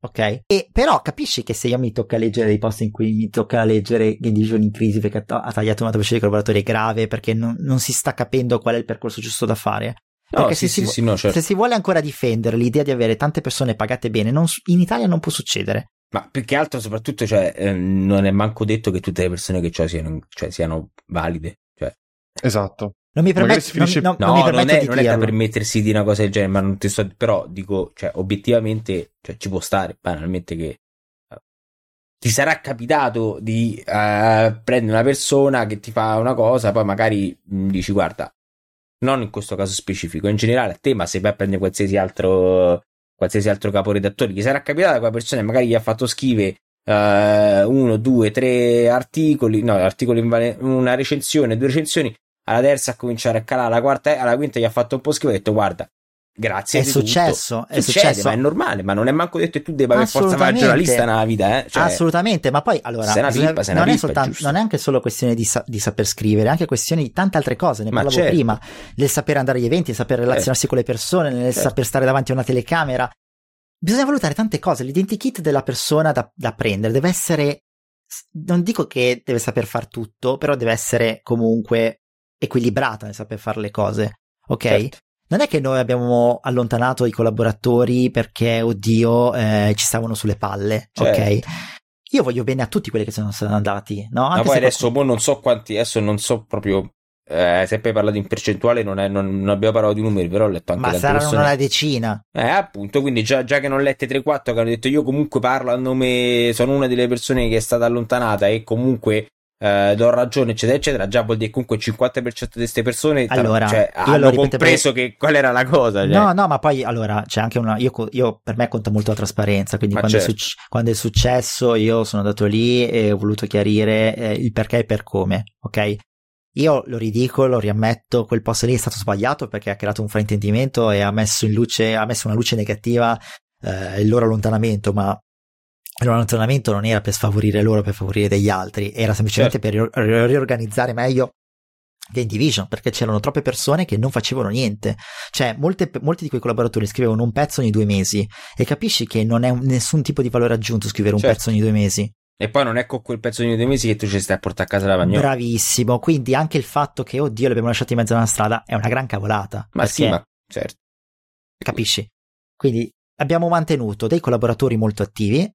Ok? E però capisci che se io mi tocca leggere dei post in cui mi tocca leggere Game Division in crisi perché ha tagliato una tabella di collaboratori grave perché non, non, si sta capendo qual è il percorso giusto da fare. Perché no, se, sì, si, sì, no, certo. se, si, vuole ancora difendere l'idea di avere tante persone pagate bene, non, in Italia non può succedere. Ma più che altro, soprattutto, cioè, eh, non è manco detto che tutte le persone che ho siano, cioè, siano valide. Cioè. Esatto. Non mi permetto, finisce... non, non, no, non, mi non, è, di non è da permettersi di una cosa del genere, ma non ti sto, però dico, cioè, obiettivamente, cioè, ci può stare, banalmente che uh, ti sarà capitato di uh, prendere una persona che ti fa una cosa, poi magari mh, mm, dici, guarda, non in questo caso specifico, in generale a te, ma se vai a prendere qualsiasi altro qualsiasi altro caporedattore, gli sarà capitato che quella persona magari gli ha fatto scrivere uh, uno, due, tre articoli, no, articoli una recensione, due recensioni, alla terza a cominciare a calare, alla quarta, alla quinta gli ha fatto un po' schifo e ha detto guarda, Grazie. È successo, è Succede, successo. Ma è normale, ma non è manco detto che tu debba per forza fare giornalista nella vita. Eh? Cioè, Assolutamente, ma poi allora una non, pippa, è soltanto, non è anche solo questione di, sa- di, saper scrivere, è anche questione di tante altre cose. Ne parlavo certo. prima, del sapere andare agli eventi, del saper relazionarsi certo. con le persone, nel certo. saper stare davanti a una telecamera. Bisogna valutare tante cose. L'identikit della persona da, da prendere deve essere. Non dico che deve saper far tutto, però deve essere comunque equilibrata nel saper fare le cose. Ok? Certo. Non è che noi abbiamo allontanato i collaboratori perché, oddio, eh, ci stavano sulle palle. Certo. Ok? Io voglio bene a tutti quelli che sono andati, no? Anche Ma poi adesso qualcuno... non so quanti, adesso non so proprio eh, sempre parlato in percentuale, non, è, non, non, abbiamo parlato di numeri, però ho letto anche Ma saranno persone... una decina. Eh, appunto, quindi già, già che non ho lette 3-4 che hanno detto io comunque parlo a nome, sono una delle persone che è stata allontanata e comunque eh, do ragione, eccetera, eccetera, già vuol dire comunque il 50% di queste persone allora, cioè, hanno compreso per... che qual era la cosa. Cioè. No, no, ma poi allora c'è anche una. Io, io per me conta molto la trasparenza. Quindi quando, certo. è suc- quando, è successo, io sono andato lì e ho voluto chiarire eh, il perché e per come, ok? Io lo ridico, lo riammetto, quel post lì è stato sbagliato perché ha creato un fraintendimento e ha messo in luce, ha messo una luce negativa eh, il loro allontanamento, ma il loro allontanamento non era per sfavorire loro, per favorire degli altri, era semplicemente certo. per riorganizzare meglio Game Division perché c'erano troppe persone che non facevano niente. Cioè, molte, molti di quei collaboratori scrivevano un pezzo ogni due mesi e capisci che non è un, nessun tipo di valore aggiunto scrivere un certo. pezzo ogni due mesi. E poi non è con quel pezzo di due mesi che tu ci stai a portare a casa la bagnola. Bravissimo. Quindi anche il fatto che, oddio, li abbiamo lasciati in mezzo alla strada è una gran cavolata. Ma sì, ma certo. Capisci? Quindi abbiamo mantenuto dei collaboratori molto attivi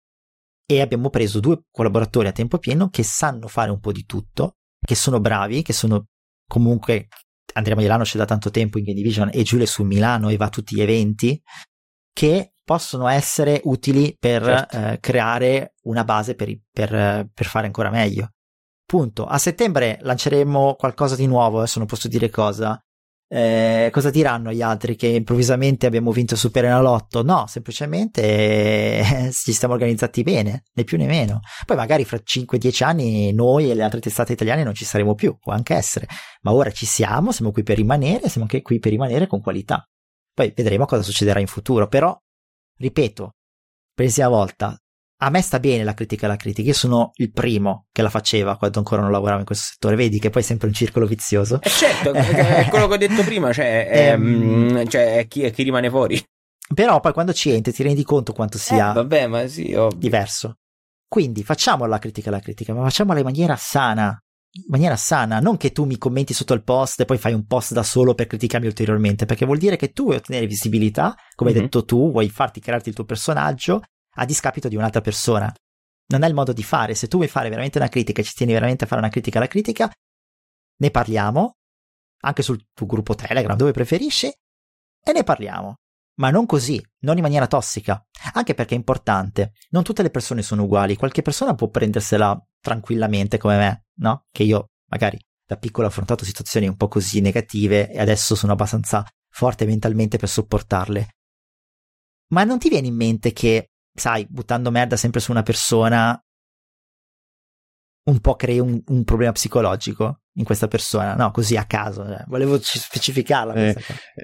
e abbiamo preso due collaboratori a tempo pieno che sanno fare un po' di tutto, che sono bravi, che sono comunque Andrea Milano c'è da tanto tempo in Game Division e Giulio è su Milano e va a tutti gli eventi, che possono essere utili per certo. eh, creare una base per, per, per, fare ancora meglio. Punto. A settembre lanceremo qualcosa di nuovo, adesso non posso dire cosa. Eh, cosa diranno gli altri che improvvisamente abbiamo vinto Super Enalotto? No, semplicemente eh, ci stiamo organizzati bene, né più né meno. Poi magari fra 5-10 anni noi e le altre testate italiane non ci saremo più, può anche essere, ma ora ci siamo, siamo qui per rimanere, siamo anche qui per rimanere con qualità. Poi vedremo cosa succederà in futuro, però ripeto, per l'ennesima volta, a me sta bene la critica alla critica, io sono il primo che la faceva quando ancora non lavoravo in questo settore, vedi che poi è sempre un circolo vizioso. Eh certo, è quello che ho detto prima, cioè, è, um, cioè è, chi, è, chi, rimane fuori. Però poi quando ci entri ti rendi conto quanto sia eh, vabbè, ma sì, diverso. Quindi facciamo la critica alla critica, ma facciamola in maniera sana, in maniera sana, non che tu mi commenti sotto il post e poi fai un post da solo per criticarmi ulteriormente, perché vuol dire che tu vuoi ottenere visibilità, come mm-hmm. hai detto tu, vuoi farti crearti il tuo personaggio a discapito di un'altra persona. Non è il modo di fare. Se tu vuoi fare veramente una critica e ci tieni veramente a fare una critica alla critica, ne parliamo, anche sul tuo gruppo Telegram, dove preferisci, e ne parliamo. Ma non così, non in maniera tossica. Anche perché è importante, non tutte le persone sono uguali, qualche persona può prendersela tranquillamente come me, no? Che io magari da piccolo ho affrontato situazioni un po' così negative e adesso sono abbastanza forte mentalmente per sopportarle. Ma non ti viene in mente che sai, buttando merda sempre su una persona, un po' crei un, un problema psicologico in questa persona, no, così a caso, cioè, volevo specificarla. È,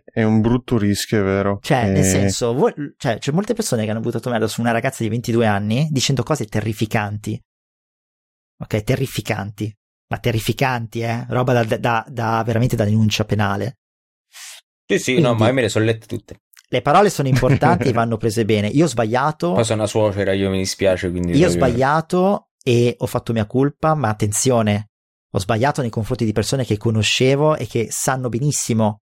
è, un brutto rischio, è vero. Cioè, è... nel senso, vo- cioè, c'è molte persone che hanno buttato merda su una ragazza di 22 anni dicendo cose terrificanti. Ok, terrificanti. Ma terrificanti, eh? Roba da, da, da veramente da denuncia penale. Sì, sì, Quindi, no, ma me le sono lette tutte le parole sono importanti e vanno prese bene. Io ho sbagliato. Poi sono una suocera, io mi dispiace. Quindi io ho sbagliato e ho fatto mia colpa, ma attenzione, ho sbagliato nei confronti di persone che conoscevo e che sanno benissimo,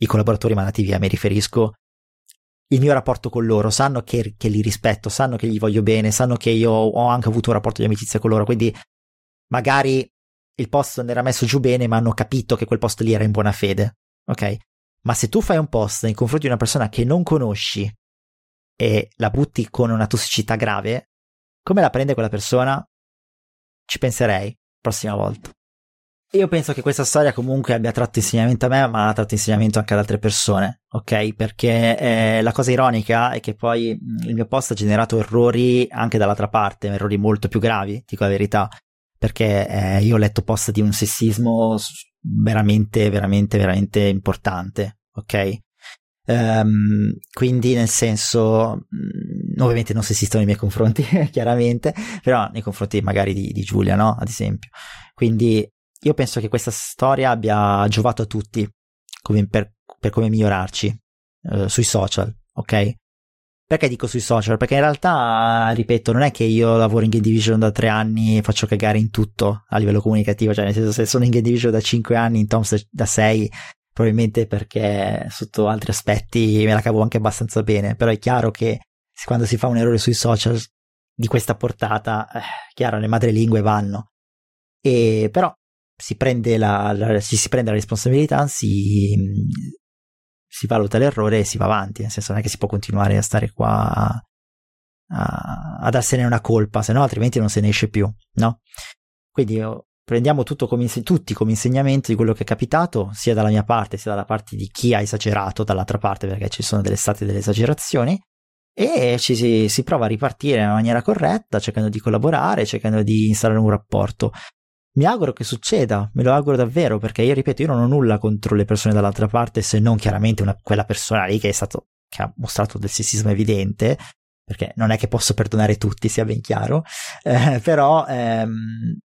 i collaboratori manativi a me riferisco, il mio rapporto con loro, sanno che, che, li rispetto, sanno che gli voglio bene, sanno che io ho anche avuto un rapporto di amicizia con loro, quindi magari il post non era messo giù bene, ma hanno capito che quel post lì era in buona fede, ok? Ma se tu fai un post nei confronti di una persona che non conosci e la butti con una tossicità grave, come la prende quella persona? Ci penserei prossima volta. Io penso che questa storia comunque abbia tratto insegnamento a me, ma ha tratto insegnamento anche ad altre persone, ok? Perché eh, la cosa ironica è che poi il mio post ha generato errori anche dall'altra parte, errori molto più gravi, dico la verità, perché eh, io ho letto post di un sessismo veramente, veramente, veramente importante, ok? Um, quindi nel senso, mm, ovviamente non sessisto nei miei confronti, chiaramente, però nei confronti magari di, di Giulia, no? Ad esempio. Quindi io penso che questa storia abbia giovato a tutti come per, per, come migliorarci uh, sui social, ok? Perché dico sui social? Perché in realtà, ripeto, non è che io lavoro in Game Division da tre anni e faccio cagare in tutto a livello comunicativo, cioè nel senso se sono in Game Division da cinque anni, in Toms da sei, probabilmente perché sotto altri aspetti me la cavo anche abbastanza bene, però è chiaro che quando si fa un errore sui social di questa portata, eh, chiaro, le madrelingue vanno. E però si prende la, la, si, prende la responsabilità, si, si valuta l'errore e si va avanti, nel senso non è che si può continuare a stare qua a, a, a darsene una colpa, se no altrimenti non se ne esce più, no? Quindi oh, prendiamo come, tutti come insegnamento di quello che è capitato, sia dalla mia parte sia dalla parte di chi ha esagerato, dall'altra parte perché ci sono delle state delle esagerazioni, e ci si, si prova a ripartire in maniera corretta, cercando di collaborare, cercando di installare un rapporto. Mi auguro che succeda, me lo auguro davvero, perché io ripeto, io non ho nulla contro le persone dall'altra parte, se non chiaramente una, quella persona lì che è stato, che ha mostrato del sessismo evidente, perché non è che posso perdonare tutti, sia ben chiaro, eh, però ehm,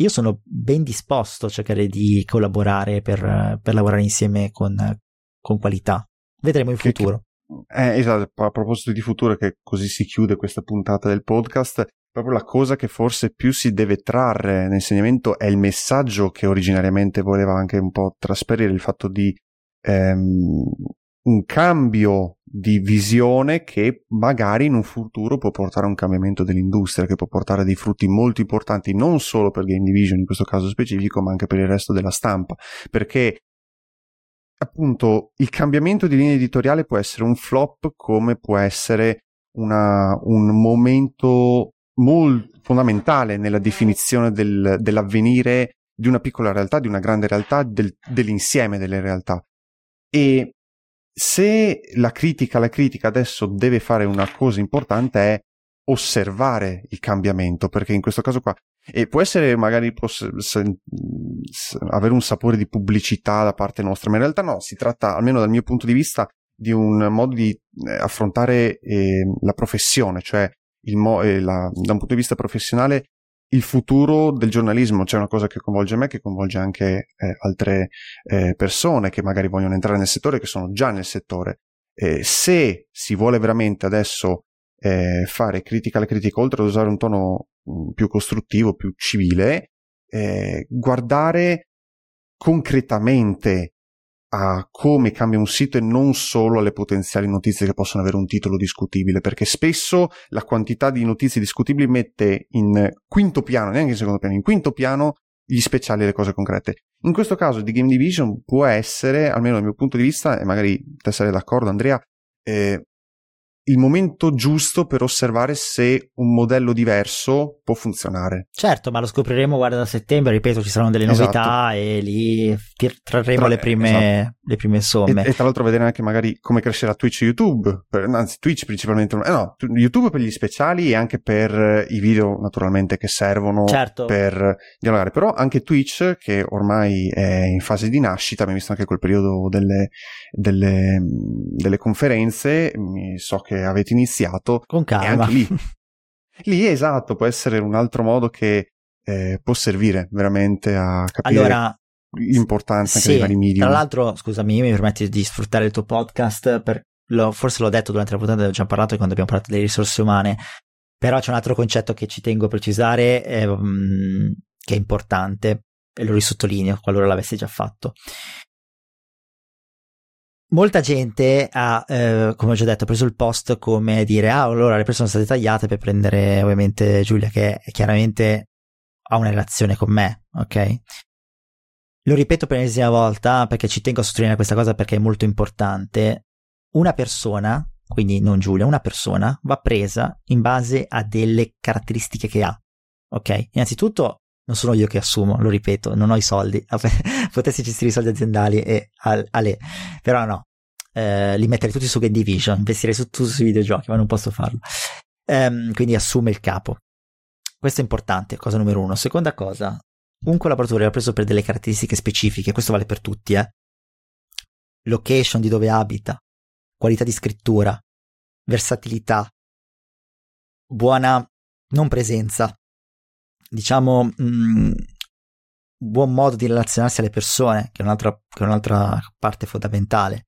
io sono ben disposto a cercare di collaborare per, per lavorare insieme con, con, qualità. Vedremo in che, futuro. Che, eh, esatto, a proposito di futuro, che così si chiude questa puntata del podcast, proprio la cosa che forse più si deve trarre nell'insegnamento è il messaggio che originariamente voleva anche un po' trasferire, il fatto di ehm, un cambio di visione che magari in un futuro può portare a un cambiamento dell'industria, che può portare a dei frutti molto importanti non solo per Game Division in questo caso specifico, ma anche per il resto della stampa, perché appunto il cambiamento di linea editoriale può essere un flop come può essere una, un momento molto fondamentale nella definizione del, dell'avvenire di una piccola realtà, di una grande realtà, del, dell'insieme delle realtà. E se la critica, la critica adesso deve fare una cosa importante è osservare il cambiamento, perché in questo caso qua, e può essere magari può se, se, avere un sapore di pubblicità da parte nostra, ma in realtà no, si tratta, almeno dal mio punto di vista, di un modo di eh, affrontare eh, la professione, cioè mo- la, da un punto di vista professionale il futuro del giornalismo, c'è una cosa che coinvolge me, che coinvolge anche eh, altre eh, persone che magari vogliono entrare nel settore, che sono già nel settore. Eh, se si vuole veramente adesso eh, fare critica alle critiche, oltre ad usare un tono mh, mm, più costruttivo, più civile, eh, guardare concretamente a come cambia un sito e non solo alle potenziali notizie che possono avere un titolo discutibile, perché spesso la quantità di notizie discutibili mette in quinto piano, neanche in secondo piano, in quinto piano gli speciali e le cose concrete. In questo caso di Game Division può essere, almeno dal mio punto di vista, e magari te sarei d'accordo Andrea, eh, il momento giusto per osservare se un modello diverso può funzionare. Certo, ma lo scopriremo, guarda, da settembre, ripeto, ci saranno delle novità esatto. e lì trarremo tra, le, prime, esatto. le, prime, somme. E, e, tra l'altro vedere anche magari come crescerà Twitch e YouTube, per, anzi Twitch principalmente, eh no, YouTube per gli speciali e anche per i video naturalmente che servono certo. per dialogare, però anche Twitch che ormai è in fase di nascita, abbiamo visto anche quel periodo delle, delle, delle conferenze, so che avete iniziato. Con calma. lì. lì, esatto, può essere un altro modo che eh, può servire veramente a capire allora, l'importanza sì, dei vari media. Tra l'altro, scusami, mi permetti di sfruttare il tuo podcast, per, lo, forse l'ho detto durante la puntata, ho già parlato quando abbiamo parlato delle risorse umane, però c'è un altro concetto che ci tengo a precisare, eh, che è importante, e lo risottolineo qualora l'avessi già fatto molta gente ha, eh, come ho già detto, preso il post come dire, ah, allora le persone sono state tagliate per prendere ovviamente Giulia, che chiaramente ha una relazione con me, ok? Lo ripeto per l'ennesima volta perché ci tengo a sottolineare questa cosa perché è molto importante. Una persona, quindi non Giulia, una persona va presa in base a delle caratteristiche che ha, ok? Innanzitutto non sono io che assumo, lo ripeto, non ho i soldi, potessi gestire i soldi aziendali e Ale, però no, eh, li metterei tutti su Game Division, investirei su, tutto sui videogiochi, ma non posso farlo. Um, quindi assume il capo. Questo è importante, cosa numero uno. Seconda cosa, un collaboratore era preso per delle caratteristiche specifiche, questo vale per tutti, eh. Location di dove abita, qualità di scrittura, versatilità, buona non presenza, diciamo, mh, mm, buon modo di relazionarsi alle persone, che è, un'altra, che è un'altra parte fondamentale.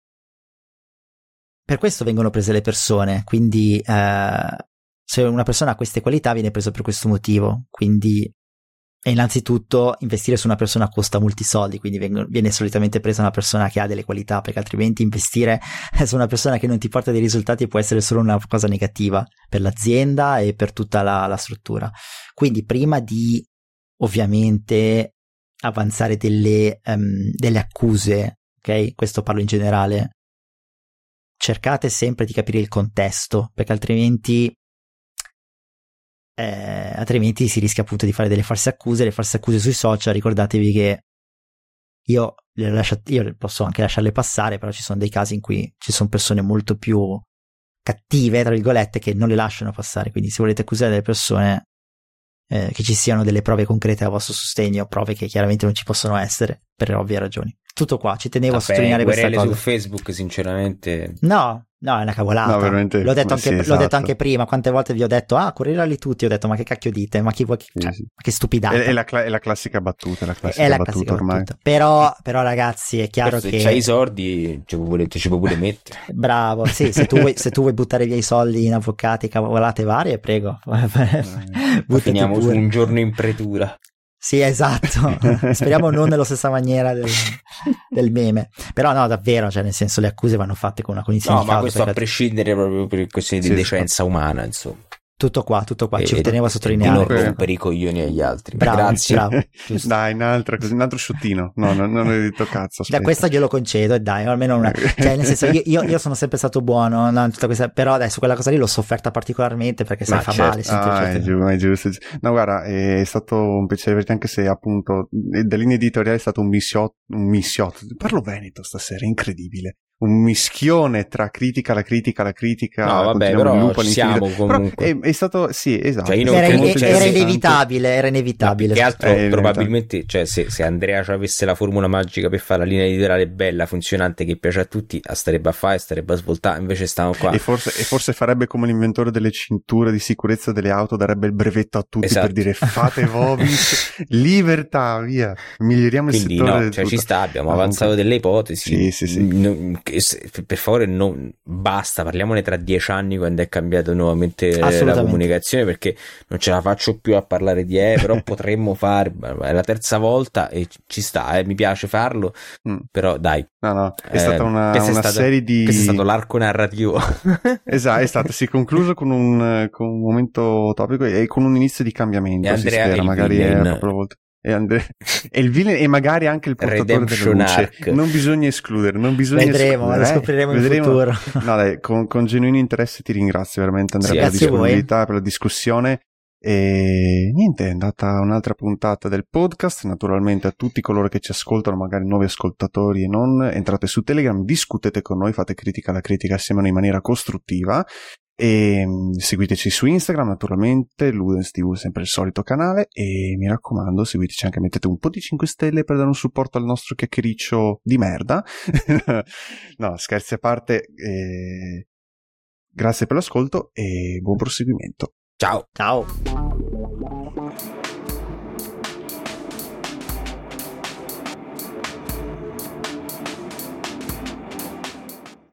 Per questo vengono prese le persone, quindi eh, se una persona ha queste qualità viene preso per questo motivo, quindi e innanzitutto investire su una persona costa molti soldi, quindi viene solitamente presa una persona che ha delle qualità, perché altrimenti investire su una persona che non ti porta dei risultati può essere solo una cosa negativa per l'azienda e per tutta la, la struttura. Quindi prima di ovviamente avanzare delle, um, delle accuse, ok? Questo parlo in generale. Cercate sempre di capire il contesto, perché altrimenti eh, altrimenti si rischia appunto di fare delle false accuse, le false accuse sui social, ricordatevi che io, lascio, io posso anche lasciarle passare, però ci sono dei casi in cui ci sono persone molto più cattive, tra virgolette, che non le lasciano passare, quindi se volete accusare delle persone eh, che ci siano delle prove concrete a vostro sostegno, prove che chiaramente non ci possono essere per ovvie ragioni. Tutto qua, ci tenevo Vabbè, a sottolineare questa cosa. su Facebook, sinceramente. No, No, è una cavolata. No, veramente. L'ho, detto anche, sì, esatto. l'ho detto anche prima. Quante volte vi ho detto, ah, correrali tutti. Ho detto, ma che cacchio dite? Ma chi vuoi? Che, cioè, sì, sì. che stupidata. È, è, la, è, la, classica battuta. La classica è la battuta classica ormai. Battuta. Però, però, ragazzi, è chiaro se che. Se c'hai i soldi, ci puoi, ci puoi pure mettere. Bravo. Sì, se tu, vuoi, se tu vuoi buttare via i soldi in avvocati, cavolate varie, prego. Finiamo su un giorno in pretura. Sì, esatto. Speriamo non nella stessa maniera del, del, meme. Però no, davvero, cioè nel senso le accuse vanno fatte con una cognizione no, di causa. No, ma questo a prescindere proprio per questioni di sì, decenza umana, insomma. Tutto qua, tutto qua, e, ci tenevo a sottolineare. Non rompere i coglioni agli altri. Bravo, Grazie. Bravo, dai, un'altra, un altro sciottino. No, non, non ho detto cazzo. Aspetta. Da questo glielo concedo, e dai, almeno una. Cioè, nel senso, io, io, io sono sempre stato buono, no, questa, però adesso quella cosa lì l'ho sofferta particolarmente perché sai, fa certo. male. Ah, è, giusto, è giusto. No, guarda, è stato un piacere averti anche se appunto da linea editoriale è stato un missiotto, un missiotto. Parlo veneto stasera, incredibile un mischione tra critica, la critica, la critica. No, vabbè, però ci siamo comunque. Però è, è, stato, sì, esatto. Cioè, era, in, era inevitabile, era inevitabile. che altro, eh, probabilmente, cioè, se, se Andrea avesse la formula magica per fare la linea editoriale bella, funzionante, che piace a tutti, starebbe a fare, starebbe a svoltare, invece stiamo qua. E forse, e forse farebbe come l'inventore delle cinture di sicurezza delle auto, darebbe il brevetto a tutti esatto. per dire fate Vobis, libertà, via, miglioriamo il Quindi, settore. No, cioè, ci sta, abbiamo avanzato delle ipotesi. Sì, sì, sì per favore non basta, parliamone tra dieci anni quando è cambiato nuovamente la comunicazione perché non ce la faccio più a parlare di E, però potremmo fare, è la terza volta e ci sta, eh, mi piace farlo, mm. però dai. No, no, è eh, stata una, una è stata, serie di... Questo è stato l'arco narrativo. esatto, è stato, si è concluso con un, con un momento topico e con un inizio di cambiamento, e si Andrea spera, magari è proprio volta e, Andre... e il villain e magari anche il portatore della luce. Arc. Non bisogna escludere, non bisogna Vedremo, escludere, lo eh? scopriremo Vedremo. in futuro. No, dai, con, con, genuino interesse ti ringrazio veramente Andrea sì, per la disponibilità, per la discussione. E niente, è andata un'altra puntata del podcast. Naturalmente a tutti coloro che ci ascoltano, magari nuovi ascoltatori e non, entrate su Telegram, discutete con noi, fate critica alla critica assieme in maniera costruttiva. E mm, seguiteci su Instagram, naturalmente, Ludens TV sempre il solito canale. E mi raccomando, seguiteci anche, mettete un po' di 5 stelle per dare un supporto al nostro chiacchiericcio di merda. no, scherzi a parte. Eh... Grazie per l'ascolto e buon proseguimento. Ciao. Ciao.